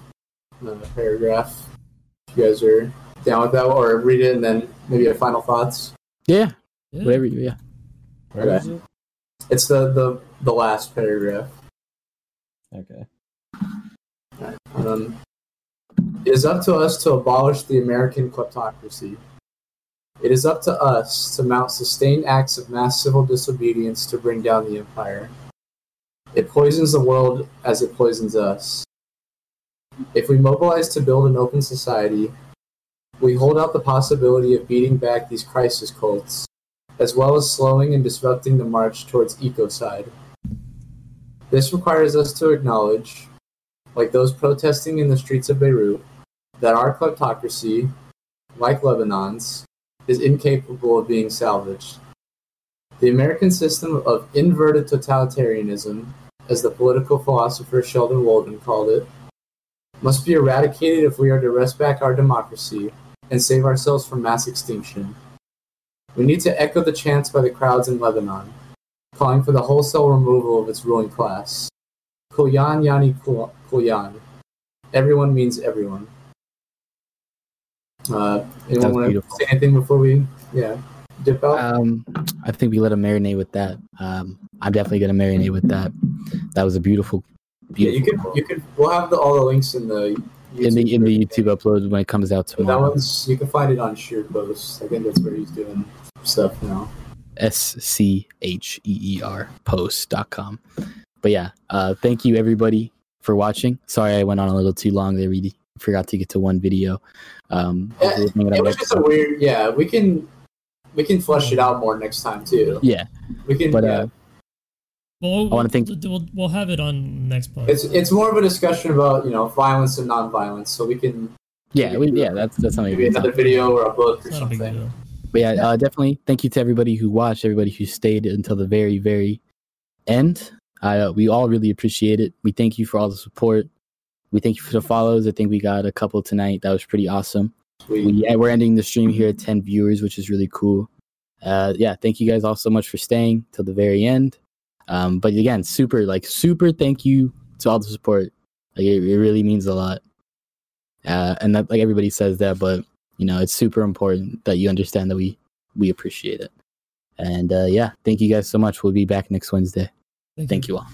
uh, paragraph. If you guys are down with that, or read it and then maybe a final thoughts. Yeah, Yeah. whatever. You, yeah. Where is it? It's the the the last paragraph. Okay. Um, it is up to us to abolish the American kleptocracy. It is up to us to mount sustained acts of mass civil disobedience to bring down the empire. It poisons the world as it poisons us. If we mobilize to build an open society, we hold out the possibility of beating back these crisis cults, as well as slowing and disrupting the march towards ecocide. This requires us to acknowledge, like those protesting in the streets of Beirut, that our kleptocracy, like Lebanon's, is incapable of being salvaged. The American system of inverted totalitarianism, as the political philosopher Sheldon Wolin called it, must be eradicated if we are to wrest back our democracy and save ourselves from mass extinction. We need to echo the chants by the crowds in Lebanon, calling for the wholesale removal of its ruling class. Kulyan Yani Kul- Kulyan. Everyone means everyone. Uh, anyone want to say anything before we, yeah, dip out? Um, I think we let him marinate with that. Um, I'm definitely gonna marinate with that. That was a beautiful, yeah, you could, you could. We'll have the, all the links in the in the in the YouTube upload when it comes out But that tomorrow. one's you can find it on ScheerPost. I think that's where he's doing stuff now. S C H E E R post.com. But yeah, uh, thank you everybody for watching. Sorry I went on a little too long there. We forgot to get to one video. Um, Yeah, it was just a weird. Yeah, we can we can flesh it out more next time too. yeah, We can. but yeah. uh, Well, I wanna think- we'll, we'll have it on next part. it's it's more of a discussion about you know violence and non-violence. So we can yeah, we, yeah, that's that's something. we maybe can talk another video or a book or It's not a big something. But yeah, uh, definitely thank you to everybody who watched, everybody who stayed until the very, very end. Uh, we all really appreciate it. We thank you for all the support. We thank you for the follows. I think we got a couple tonight. That was pretty awesome. Sweet. We, yeah, we're ending the stream here at 10 viewers, which is really cool. Uh, yeah, thank you guys all so much for staying till the very end. Um, but again, super, like, super thank you to all the support. Like, it, it really means a lot. Uh, and that, like everybody says that, but you know, it's super important that you understand that we we appreciate it. And uh, yeah, thank you guys so much. We'll be back next Wednesday. Thank you all.